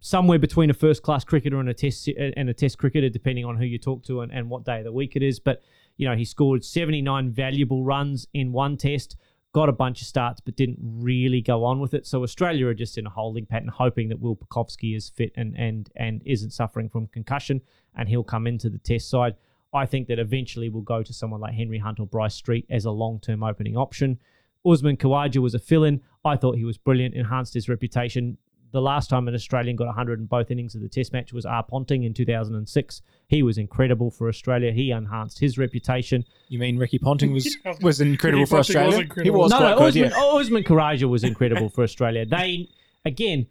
somewhere between a first class cricketer and a test and a test cricketer, depending on who you talk to and, and what day of the week it is. But you know, he scored 79 valuable runs in one test got a bunch of starts but didn't really go on with it. So Australia are just in a holding pattern, hoping that Will Pucovski is fit and and and isn't suffering from concussion, and he'll come into the Test side. I think that eventually we'll go to someone like Henry Hunt or Bryce Street as a long-term opening option. Usman Khawaja was a fill-in. I thought he was brilliant, enhanced his reputation the last time an Australian got 100 in both innings of the Test match was R. Ponting in 2006. He was incredible for Australia. He enhanced his reputation. You mean Ricky Ponting was was incredible for Australia? Was incredible. He was no, quite no, good, Usman, yeah. Usman Khawaja was incredible for Australia. They again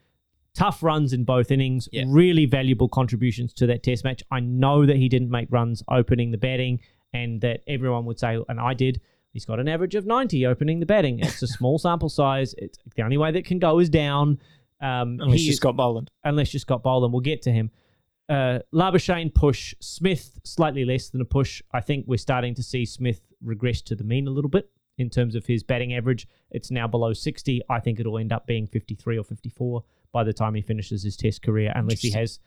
tough runs in both innings, yeah. really valuable contributions to that Test match. I know that he didn't make runs opening the batting, and that everyone would say, and I did. He's got an average of 90 opening the batting. It's a small sample size. It's the only way that can go is down. Um, unless you Scott Boland. Unless you're Scott Boland. We'll get to him. Uh, Labuschagne push. Smith slightly less than a push. I think we're starting to see Smith regress to the mean a little bit in terms of his batting average. It's now below 60. I think it'll end up being 53 or 54 by the time he finishes his test career, unless he has,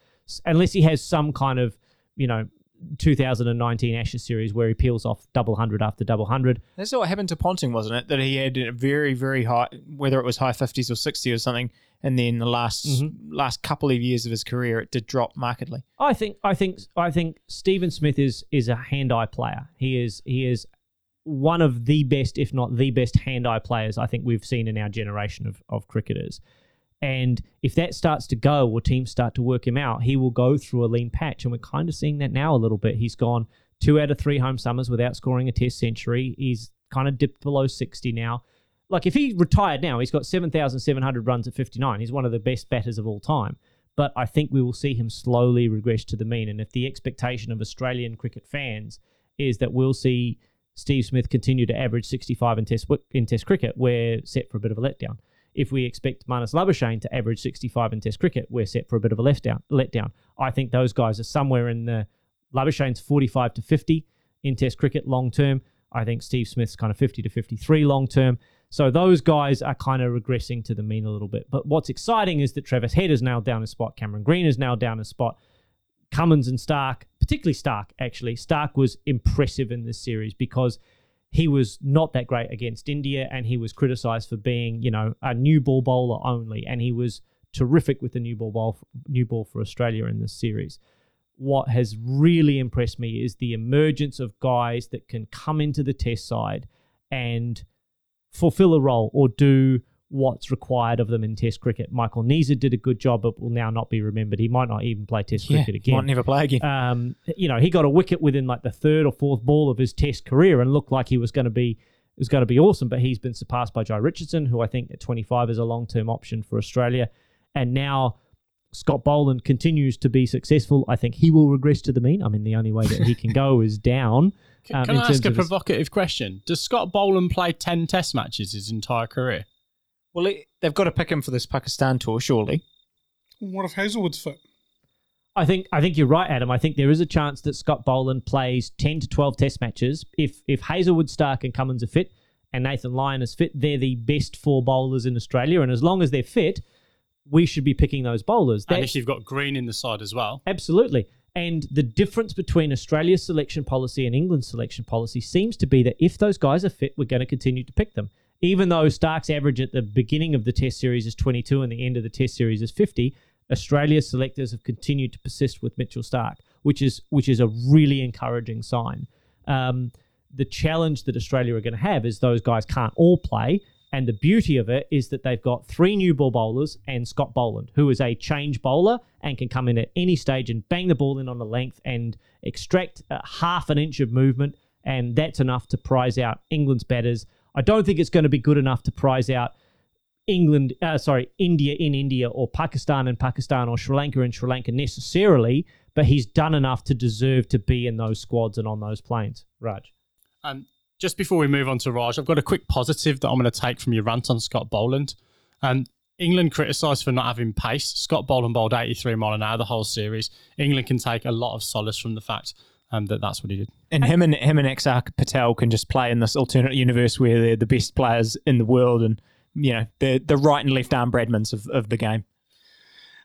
unless he has some kind of, you know, 2019 Ashes series where he peels off double hundred after double hundred. That's what happened to Ponting, wasn't it? That he had a very, very high, whether it was high 50s or 60 or something, and then the last mm-hmm. last couple of years of his career, it did drop markedly. I think, I think, I think Steven Smith is is a hand-eye player. He is he is one of the best, if not the best, hand-eye players I think we've seen in our generation of of cricketers. And if that starts to go or teams start to work him out, he will go through a lean patch. And we're kind of seeing that now a little bit. He's gone two out of three home summers without scoring a test century. He's kind of dipped below 60 now. Like if he retired now, he's got 7,700 runs at 59. He's one of the best batters of all time. But I think we will see him slowly regress to the mean. And if the expectation of Australian cricket fans is that we'll see Steve Smith continue to average 65 in test in test cricket, we're set for a bit of a letdown if we expect Marnus Labuschagne to average 65 in Test cricket, we're set for a bit of a letdown. letdown. I think those guys are somewhere in the Labuschagne's 45 to 50 in Test cricket long term. I think Steve Smith's kind of 50 to 53 long term. So those guys are kind of regressing to the mean a little bit. But what's exciting is that Travis Head is now down a spot, Cameron Green is now down a spot, Cummins and Starc, particularly Starc, actually. Starc was impressive in this series because he was not that great against India and he was criticized for being, you know, a new ball bowler only. And he was terrific with the new ball, ball new ball for Australia in this series. What has really impressed me is the emergence of guys that can come into the test side and fulfill a role or do what's required of them in Test cricket. Michael Neser did a good job, but will now not be remembered. He might not even play Test cricket again. Might never play again. Um, you know, he got a wicket within like the third or fourth ball of his Test career and looked like he was going to be was going to be awesome. But he's been surpassed by Jhye Richardson, who I think at 25 is a long term option for Australia, and now. Scott Boland continues to be successful. I think he will regress to the mean. I mean, the only way that he can go is down. Can, um, can in I ask a of his- provocative question? Does Scott Boland play 10 test matches his entire career? Well, it, they've got to pick him for this Pakistan tour, surely. What if Hazlewood's fit? I think I think you're right, Adam. I think there is a chance that Scott Boland plays ten to twelve Test matches if if Hazlewood, Starc, and Cummins are fit, and Nathan Lyon is fit. They're the best four bowlers in Australia, and as long as they're fit, we should be picking those bowlers. And if you've got Green in the side as well. Absolutely. And the difference between Australia's selection policy and England's selection policy seems to be that if those guys are fit, we're going to continue to pick them. Even though Starc's average at the beginning of the Test series is 22 and the end of the Test series is 50, Australia's selectors have continued to persist with Mitchell Starc, which is which is a really encouraging sign. Um, the challenge that Australia are going to have is those guys can't all play. And the beauty of it is that they've got three new ball bowlers and Scott Boland, who is a change bowler and can come in at any stage and bang the ball in on the length and extract a half an inch of movement. And that's enough to prize out England's batters. I don't think it's going to be good enough to prize out England, uh, sorry, India in India or Pakistan in Pakistan or Sri Lanka in Sri Lanka necessarily, but he's done enough to deserve to be in those squads and on those planes. Raj. Um, just before we move on to Raj, I've got a quick positive that I'm going to take from your rant on Scott Boland. Um, England criticised for not having pace. Scott Boland bowled 83 mile an hour the whole series. England can take a lot of solace from the fact um, that that's what he did. And him and him and Axar Patel can just play in this alternate universe where they're the best players in the world, and you know the the right and left arm Bradmans of, of the game.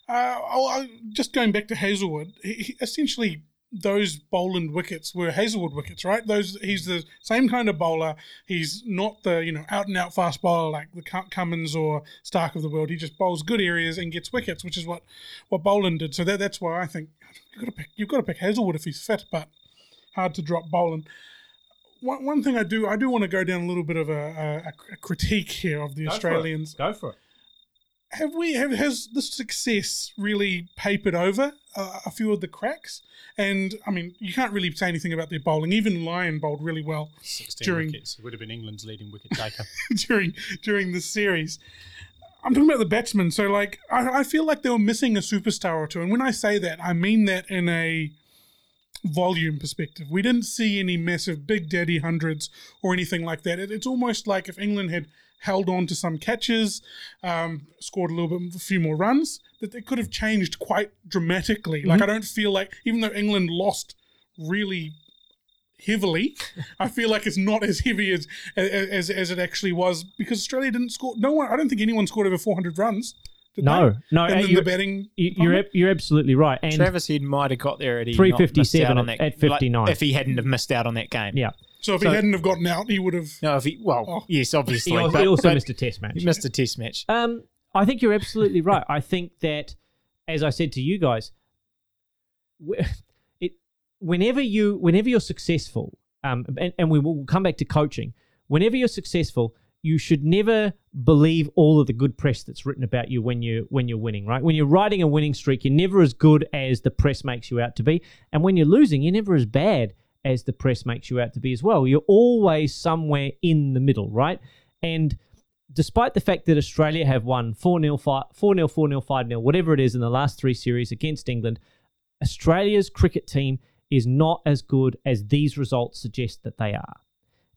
Uh, oh, uh, just going back to Hazlewood, he, he- essentially those Boland wickets were Hazlewood wickets, right? Those he's the same kind of bowler. He's not the you know out and out fast bowler like the Cummins or Starc of the world. He just bowls good areas and gets wickets, which is what what Boland did. So that, that's why I think you've got to pick you've got to pick Hazlewood if he's fit, but hard to drop Boland. One, one thing I do I do want to go down a little bit of a, a, a critique here of the Australians Go for it. Have we have has the success really papered over uh, a few of the cracks? And I mean, you can't really say anything about their bowling. Even Lyon bowled really well 16 During- wickets. He would have been England's leading wicket taker. during during the series. I'm talking about the batsmen. So, like, I, I feel like they were missing a superstar or two. And when I say that, I mean that in a volume perspective. We didn't see any massive big daddy hundreds or anything like that. It, it's almost like if England had held on to some catches, um, scored a little bit, a few more runs, that it could have changed quite dramatically. Like, I don't feel like, even though England lost really heavily. I feel like it's not as heavy as, as as it actually was because Australia didn't score. No one. I don't think anyone scored over 400 runs. Did No, they? no, And uh, then the you're- batting. You- You're ab- you're absolutely right. And Travis Head might have got there at 357 on that, at 59. like, if he hadn't have missed out on that game. yeah, so if so- he hadn't have gotten out, he would have. No, if he well, Oh. yes, obviously, he also, but, he also but missed a test match. he missed a test match. Um, I think you're absolutely right. I think that, as I said to you guys, it whenever you whenever you're successful, um, and, and we will come back to coaching. Whenever you're successful, you should never believe all of the good press that's written about you when you when you're winning. Right? When you're riding a winning streak, you're never as good as the press makes you out to be, and when you're losing, you're never as bad as the press makes you out to be as well. You're always somewhere in the middle, right? And despite the fact that Australia have won 4 0, 4 0, 4 0, 5 0, whatever it is in the last three series against England, Australia's cricket team is not as good as these results suggest that they are.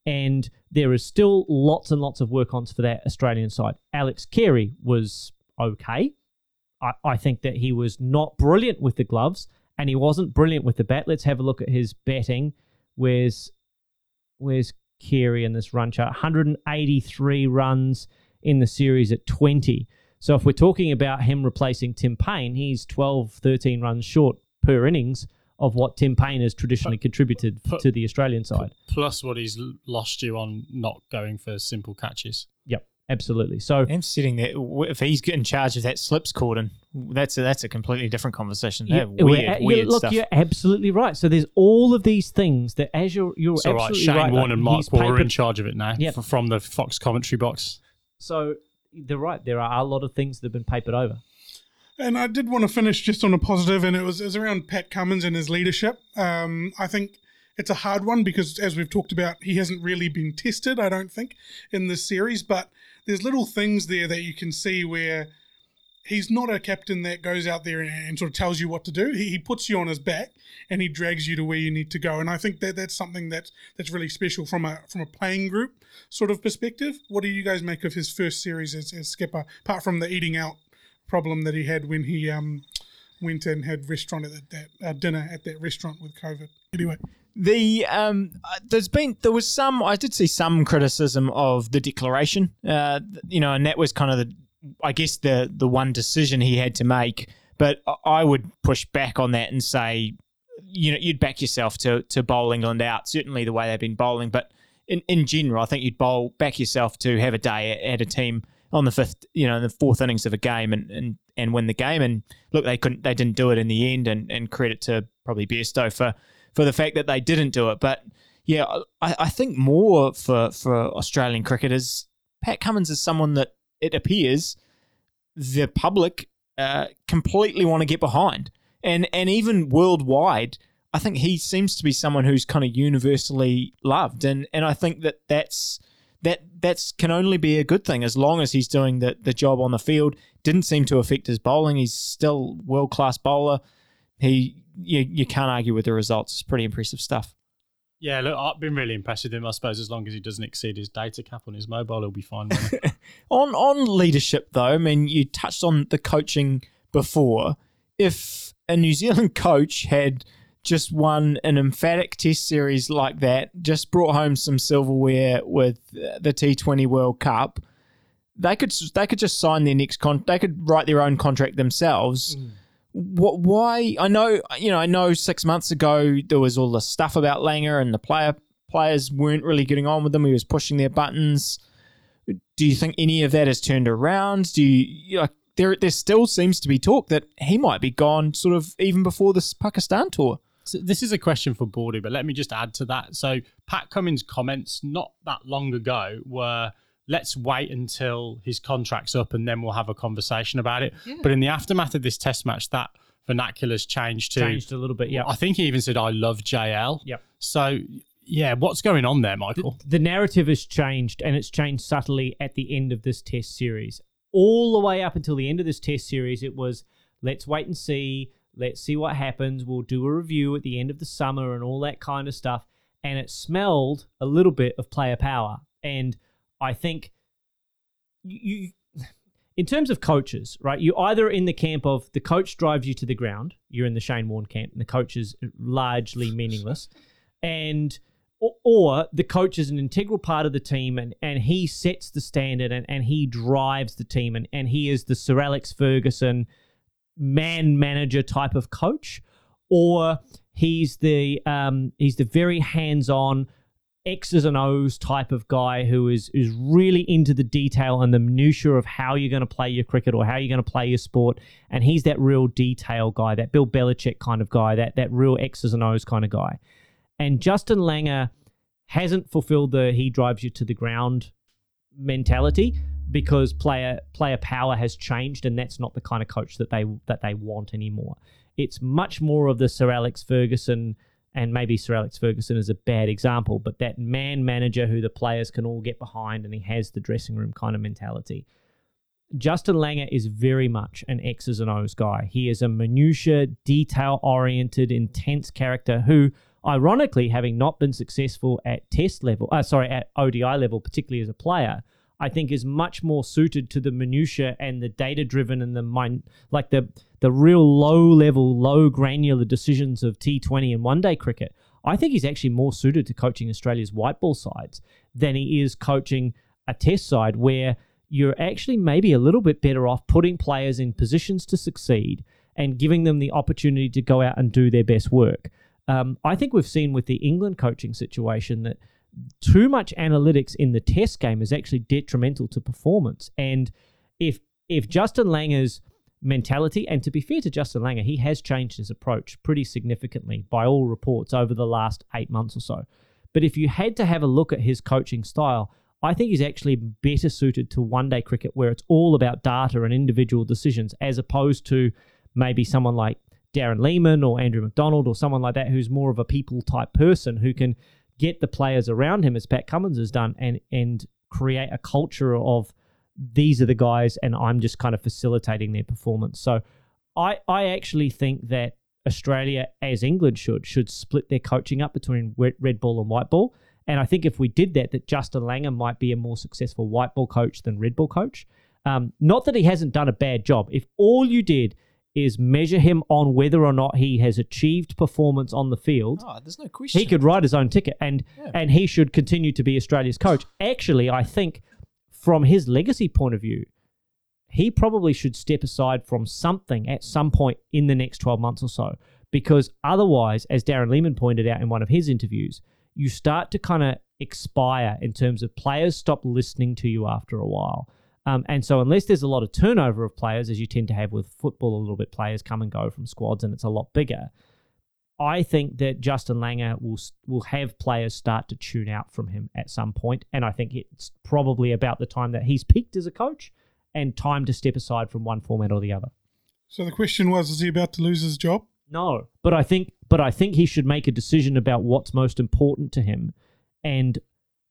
And there is still lots and lots of work ons for that Australian side. Alex Carey was okay. I, I think that he was not brilliant with the gloves and he wasn't brilliant with the bat. Let's have a look at his batting. Where's where's Carey in this run chart? 183 runs in the series at 20. So if we're talking about him replacing Tim Paine, he's 12, 13 runs short per innings of what Tim Paine has traditionally contributed put- to the Australian side. Plus what he's lost you on not going for simple catches. Yep, absolutely. So And sitting there, if he's in charge of that slips cordon, that's a, that's a completely different conversation. Yeah, They're we're weird, at- you- weird look, stuff. you're absolutely right. So there's all of these things that, as you're, you're It's all right. absolutely Shane right. Warne like, and Mark he's Waugh are in charge of it now Yep. from the Fox commentary box. So they're right. There are a lot of things that have been papered over. And I did want to finish just on a positive, and it was, it was around Pat Cummins and his leadership. Um, I think it's a hard one because, as we've talked about, he hasn't really been tested, I don't think, in this series. But there's little things there that you can see where he's not a captain that goes out there and, and sort of tells you what to do. He, he puts you on his back and he drags you to where you need to go. And I think that that's something that's that's really special from a from a playing group sort of perspective. What do you guys make of his first series as, as skipper, apart from the eating out problem that he had when he um went and had restaurant at that, uh, dinner at that restaurant with COVID? Anyway, The um, uh, there's been there was some I did see some criticism of the declaration, uh, you know, and that was kind of the I guess the the one decision he had to make. But I- I would push back on that and say, you know, you'd back yourself to to bowl England out. Certainly the way they've been bowling, but in in general, I think you'd bowl back yourself to have a day at, at a team on the fifth, you know, the fourth innings of a game and, and and win the game. And look, they couldn't, they didn't do it in the end. And and credit to probably Bairstow for for the fact that they didn't do it. But yeah, I, I think more for for Australian cricketers, Pat Cummins is someone that it appears the public uh, completely want to get behind, and and even worldwide. I think he seems to be someone who's kind of universally loved, and and I think that that's that that's can only be a good thing as long as he's doing the the job on the field. Didn't seem to affect his bowling. He's still world class bowler. He you, you can't argue with the results. It's pretty impressive stuff. Yeah, look, I've been really impressed with him. I suppose as long as he doesn't exceed his data cap on his mobile, he'll be fine. On on leadership though, I mean you touched on the coaching before. If a New Zealand coach had just won an emphatic test series like that, just brought home some silverware with the T20 World Cup, they could they could just sign their next con they could write their own contract themselves. Mm. What why I know you know I know 6 months ago there was all the stuff about Langer and the player players weren't really getting on with him. He was pushing their buttons do you think any of that has turned around? Do you, there there still seems to be talk that he might be gone sort of even before this Pakistan tour? So this is a question for Bordy, but let me just add to that. So Pat Cummins' comments not that long ago were let's wait until his contract's up and then we'll have a conversation about it. But in the aftermath of this test match, that vernacular's changed to Changed a little bit. Yeah. I think he even said I love JL. Yep. So yeah, what's going on there, Michael? the narrative has changed and it's changed subtly at the end of this test series. All the way up until the end of this test series, it was let's wait and see, let's see what happens. We'll do a review at the end of the summer and all that kind of stuff. And it smelled a little bit of player power. And I think you, in terms of coaches, right? You either in the camp of the coach drives you to the ground, you're in the Shane Warne camp, and the coach is largely meaningless, and or, or the coach is an integral part of the team and, and he sets the standard and, and he drives the team and, and he is the Sir Alex Ferguson man manager type of coach, or he's the um, he's the very hands on X's and O's type of guy who is is really into the detail and the minutiae of how you're going to play your cricket or how you're going to play your sport. And he's that real detail guy, that Bill Belichick kind of guy, that that real X's and O's kind of guy. And Justin Langer hasn't fulfilled the he drives you to the ground mentality because player player power has changed and that's not the kind of coach that they that they want anymore. It's much more of the Sir Alex Ferguson and maybe Sir Alex Ferguson is a bad example, but that man manager who the players can all get behind and he has the dressing room kind of mentality. Justin Langer is very much an X's and O's guy. He is a minutia, detail oriented, intense character who, ironically, having not been successful at test level, uh, sorry, at ODI level, particularly as a player, I think is much more suited to the minutia and the data driven and the mind, like the the real low level, low granular decisions of T20 and one day cricket. I think he's actually more suited to coaching Australia's white ball sides than he is coaching a test side where you're actually maybe a little bit better off putting players in positions to succeed and giving them the opportunity to go out and do their best work. Um, I think we've seen with the England coaching situation that too much analytics in the test game is actually detrimental to performance. And if if Justin Langer's mentality, and to be fair to Justin Langer, he has changed his approach pretty significantly by all reports over the last eight months or so. But if you had to have a look at his coaching style, I think he's actually better suited to one day cricket where it's all about data and individual decisions as opposed to maybe someone like Darren Lehmann or Andrew McDonald or someone like that who's more of a people type person who can get the players around him as Pat Cummins has done and and create a culture of these are the guys and I'm just kind of facilitating their performance. So I I actually think that Australia as England should should split their coaching up between red ball and white ball and I think if we did that, that Justin Langer might be a more successful white ball coach than red ball coach. Um, not that he hasn't done a bad job. If all you did is measure him on whether or not he has achieved performance on the field, oh, there's no question. He could write his own ticket, and yeah. and he should continue to be Australia's coach. Actually, I think from his legacy point of view, he probably should step aside from something at some point in the next 12 months or so. Because otherwise, as Darren Lehmann pointed out in one of his interviews, you start to kind of expire in terms of players stop listening to you after a while. Um, and so, unless there's a lot of turnover of players, as you tend to have with football, a little bit players come and go from squads, and it's a lot bigger. I think that Justin Langer will will have players start to tune out from him at some point, and I think it's probably about the time that he's peaked as a coach, and time to step aside from one format or the other. So the question was: Is he about to lose his job? No, but I think but I think he should make a decision about what's most important to him, and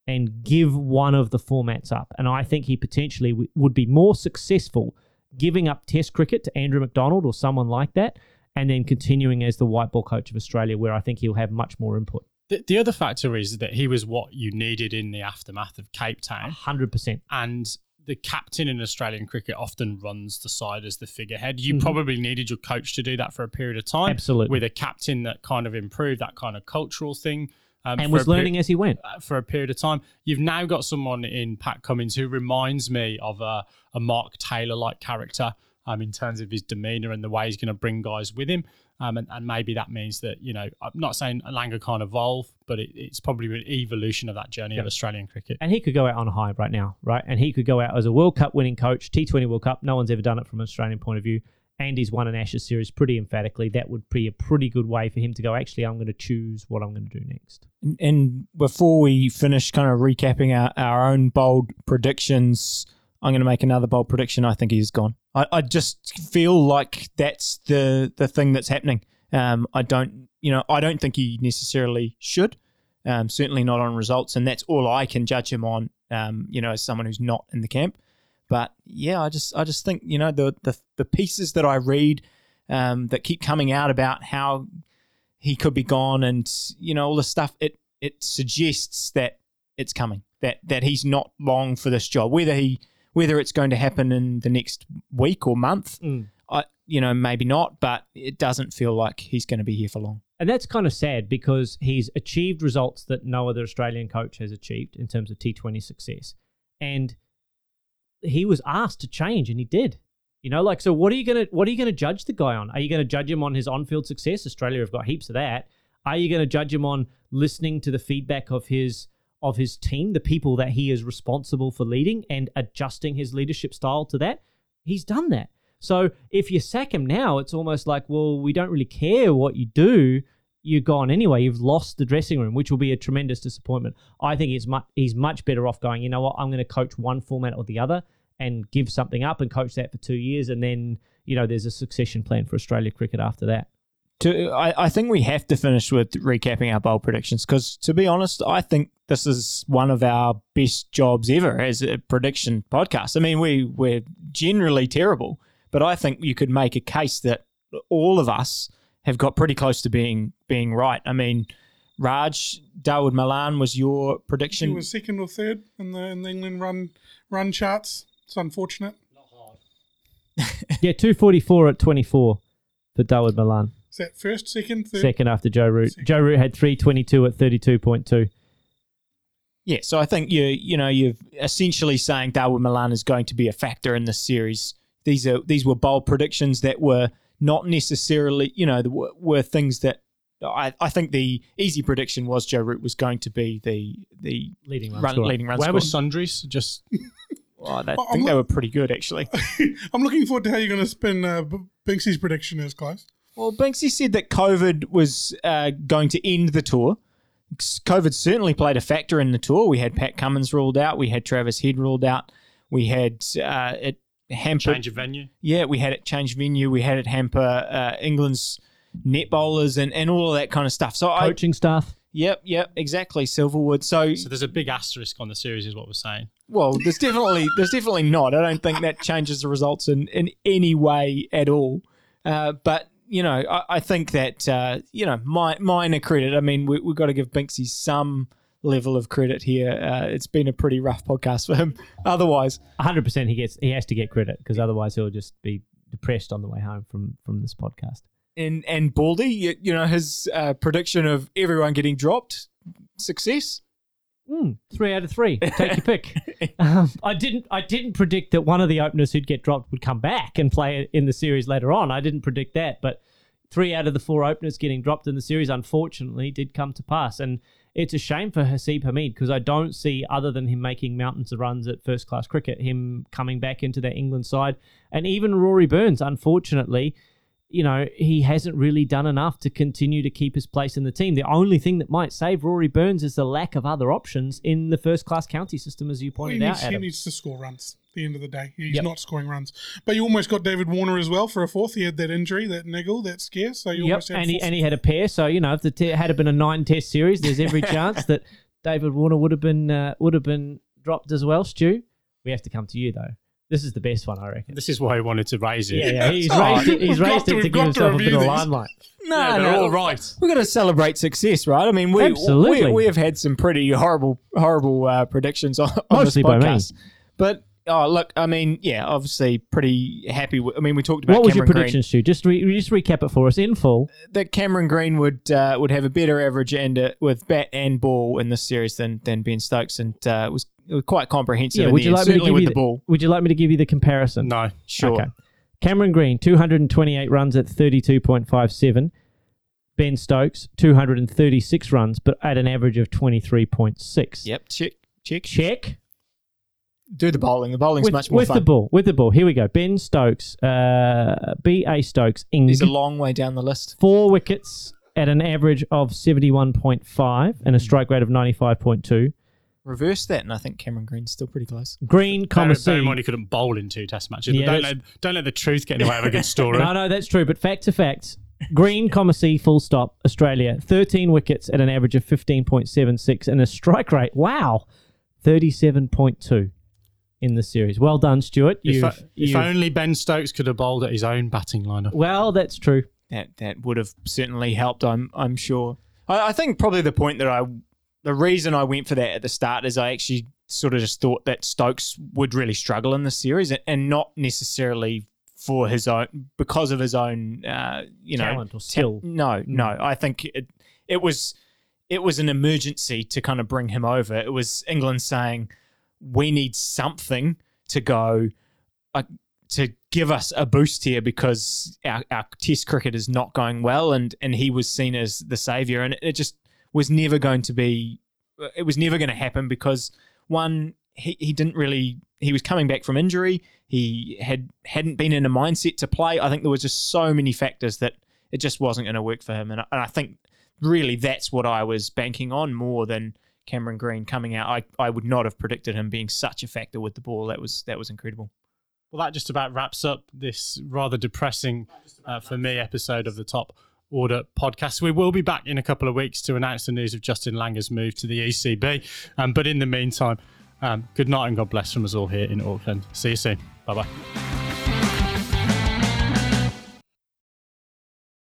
and give one of the formats up. And I think he potentially w- would be more successful giving up Test cricket to Andrew McDonald or someone like that, and then continuing as the white ball coach of Australia, where I think he'll have much more input. The, the other factor is that he was what you needed in the aftermath of Cape Town. 100%. And the captain in Australian cricket often runs the side as the figurehead. You mm-hmm. probably needed your coach to do that for a period of time. Absolutely. With a captain that kind of improved that kind of cultural thing. Um, and was learning as he went. Uh, for a period of time. You've now got someone in Pat Cummins who reminds me of a, a Mark Taylor like character um, in terms of his demeanour and the way he's going to bring guys with him. Um, and, and maybe that means that, you know, I'm not saying Langer can't evolve, but it, it's probably an evolution of that journey of Australian cricket. And he could go out on a high right now, right? And he could go out as a World Cup winning coach, T20 World Cup. No one's ever done it from an Australian point of view. And he's won an Ashes series pretty emphatically. That would be a pretty good way for him to go, actually, I'm going to choose what I'm going to do next. And before we finish kind of recapping our, our own bold predictions, I'm going to make another bold prediction. I think he's gone. I, I just feel like that's the the thing that's happening. Um, I don't, you know, I don't think he necessarily should. Um, certainly not on results, and that's all I can judge him on. Um, you know, as someone who's not in the camp. But yeah, I just I just think you know the the, the pieces that I read um, that keep coming out about how he could be gone, and you know all the stuff it it suggests that it's coming that that he's not long for this job. Whether he whether it's going to happen in the next week or month, mm. I, you know, maybe not, but it doesn't feel like he's going to be here for long. And that's kind of sad because he's achieved results that no other Australian coach has achieved in terms of T20 success. And he was asked to change and he did. You know, like so what are you gonna what are you gonna judge the guy on? Are you gonna judge him on his on field success? Australia have got heaps of that. Are you gonna judge him on listening to the feedback of his of his team, the people that he is responsible for leading, and adjusting his leadership style to that. He's done that. So if you sack him now, it's almost like, well, we don't really care what you do. You're gone anyway. You've lost the dressing room, which will be a tremendous disappointment. I think he's much, he's much better off going, you know what, I'm going to coach one format or the other and give something up and coach that for two years. And then, you know, there's a succession plan for Australia cricket after that to I, I think we have to finish with recapping our bowl predictions because to be honest, I think this is one of our best jobs ever as a prediction podcast. I mean, we we're generally terrible, but I think you could make a case that all of us have got pretty close to being being right. I mean, Raj Dawid Malan was your prediction. He was second or third in the in the England run run charts. It's unfortunate. Not hard. yeah, two forty four at twenty four for Dawid Malan. Is that first, second, third? Second after Joe Root. Second. Joe Root had 322 at 32.2. Yeah, so I think you you know you're essentially saying Dawid Malan is going to be a factor in this series. These are these were bold predictions that were not necessarily, you know, were, were things that I, I think the easy prediction was Joe Root was going to be the the Leading run, run, scorer. leading run Where scorer. was Sundries? Just Oh, they- I I'm think they not- were pretty good actually. I'm looking forward to how you're going to spin uh, Binksy's prediction is, guys. Well, Banksy said that COVID was uh, going to end the tour. COVID certainly played a factor in the tour. We had Pat Cummins ruled out. We had Travis Head ruled out. We had uh, it hampered. change of venue. Yeah, we had it change venue. We had it hamper uh, England's net bowlers and, and all of that kind of stuff. So I, Coaching staff. yep, yep, exactly. Silverwood. So, So there's a big asterisk on the series, is what we're saying. well, there's definitely there's definitely not. I don't think that changes the results in in any way at all. Uh, but you know, I, I think that uh, you know, my, minor credit. I mean, we, we've got to give Binksy some level of credit here. Uh, it's been a pretty rough podcast for him. Otherwise, 100% he gets he has to get credit because otherwise he'll just be depressed on the way home from from this podcast. and and Baldy, you, you know, his uh, prediction of everyone getting dropped, success. Mm, three out of three. Take your pick. Um, I didn't. I didn't predict that one of the openers who'd get dropped would come back and play in the series later on. I didn't predict that, but three out of the four openers getting dropped in the series, unfortunately, did come to pass. And it's a shame for Hasib Hameed because I don't see, other than him making mountains of runs at first class cricket, him coming back into that England side. And even Rory Burns, unfortunately, you know, he hasn't really done enough to continue to keep his place in the team. The only thing that might save Rory Burns is the lack of other options in the first class county system, as you He pointed needs, out, he needs to score runs the end of the day. He's Yep. not scoring runs. But you almost got David Warner as well for a fourth. He had that injury, that niggle, that scare. So you Yep, almost had and he, and he had a pair. So you know, if the t- had it been a nine test series, there's every chance that David Warner would have been uh, would have been dropped as well. Stu, we have to come to you though. This is the best one, I reckon. This is why he wanted to raise it. Yeah, yeah. He's Oh, raised it. He's raised to- it to we've give got to himself a bit review of limelight. No, Yeah, they're no, all right. We're going to celebrate success, right? I mean, we Absolutely. we, we have had some pretty horrible horrible uh, predictions on, on Mostly this by me. podcast, but oh look, I mean, yeah, obviously pretty happy. With, I mean, we talked about What was your Cameron prediction, Stu? Just re- just recap it for us in full. That Cameron Green would uh, would have a better average and uh, with bat and ball in this series than than Ben Stokes, and uh, it was it was quite comprehensive. Yeah, would you end, like me to give with you the ball? Would you like me to give you the comparison? No. Sure. Okay. Cameron Green, 228 runs at 32.57. Ben Stokes, 236 runs, but at an average of 23.6. Yep. Check. Check. Check. Do the bowling. The bowling's With, much more with fun. the ball. With the ball. Here we go. Ben Stokes, uh, B.A. Stokes, Ing, He's a long way down the list. four wickets at an average of 71.5 and a strike rate of 95.2. Reverse that, and I think Cameron Green's still pretty close. Green, Bear, comma bear in C. mind he couldn't bowl in two test matches. Yeah, don't let, don't let the truth get in the way of a good story. No, no, that's true. But fact to fact, Green, comma C, full stop, Australia, 13 wickets at an average of 15.76 and a strike rate, wow, 37.2 in the series. Well done, Stuart. If, You've, o- if you've- only Ben Stokes could have bowled at his own batting lineup. well, that's true. That that would have certainly helped. I'm I'm sure. I, I think probably the point that I, the reason I went for that at the start is I actually sort of just thought that Stokes would really struggle in the series, and, and not necessarily for his own because of his own, uh, you know, Talent or skill. No, no. I think it it was it was an emergency to kind of bring him over. It was England saying we need something to go uh, to give us a boost here because our, our Test cricket is not going well, and and he was seen as the savior, and it just was never going to be. It was never going to happen because one he, he didn't really he was coming back from injury. He had hadn't been in a mindset to play. I think there was just so many factors that it just wasn't going to work for him. And, I- and I think really that's what I was banking on more than Cameron Green coming out. I, I would not have predicted him being such a factor with the ball. That was that was incredible. Well, that just about wraps up this rather depressing, uh, for me, episode of the Top Order podcast. We will be back in a couple of weeks to announce the news of Justin Langer's move to the ECB. Um, but in the meantime, um, good night and God bless from us all here in Auckland. See you soon. Bye bye.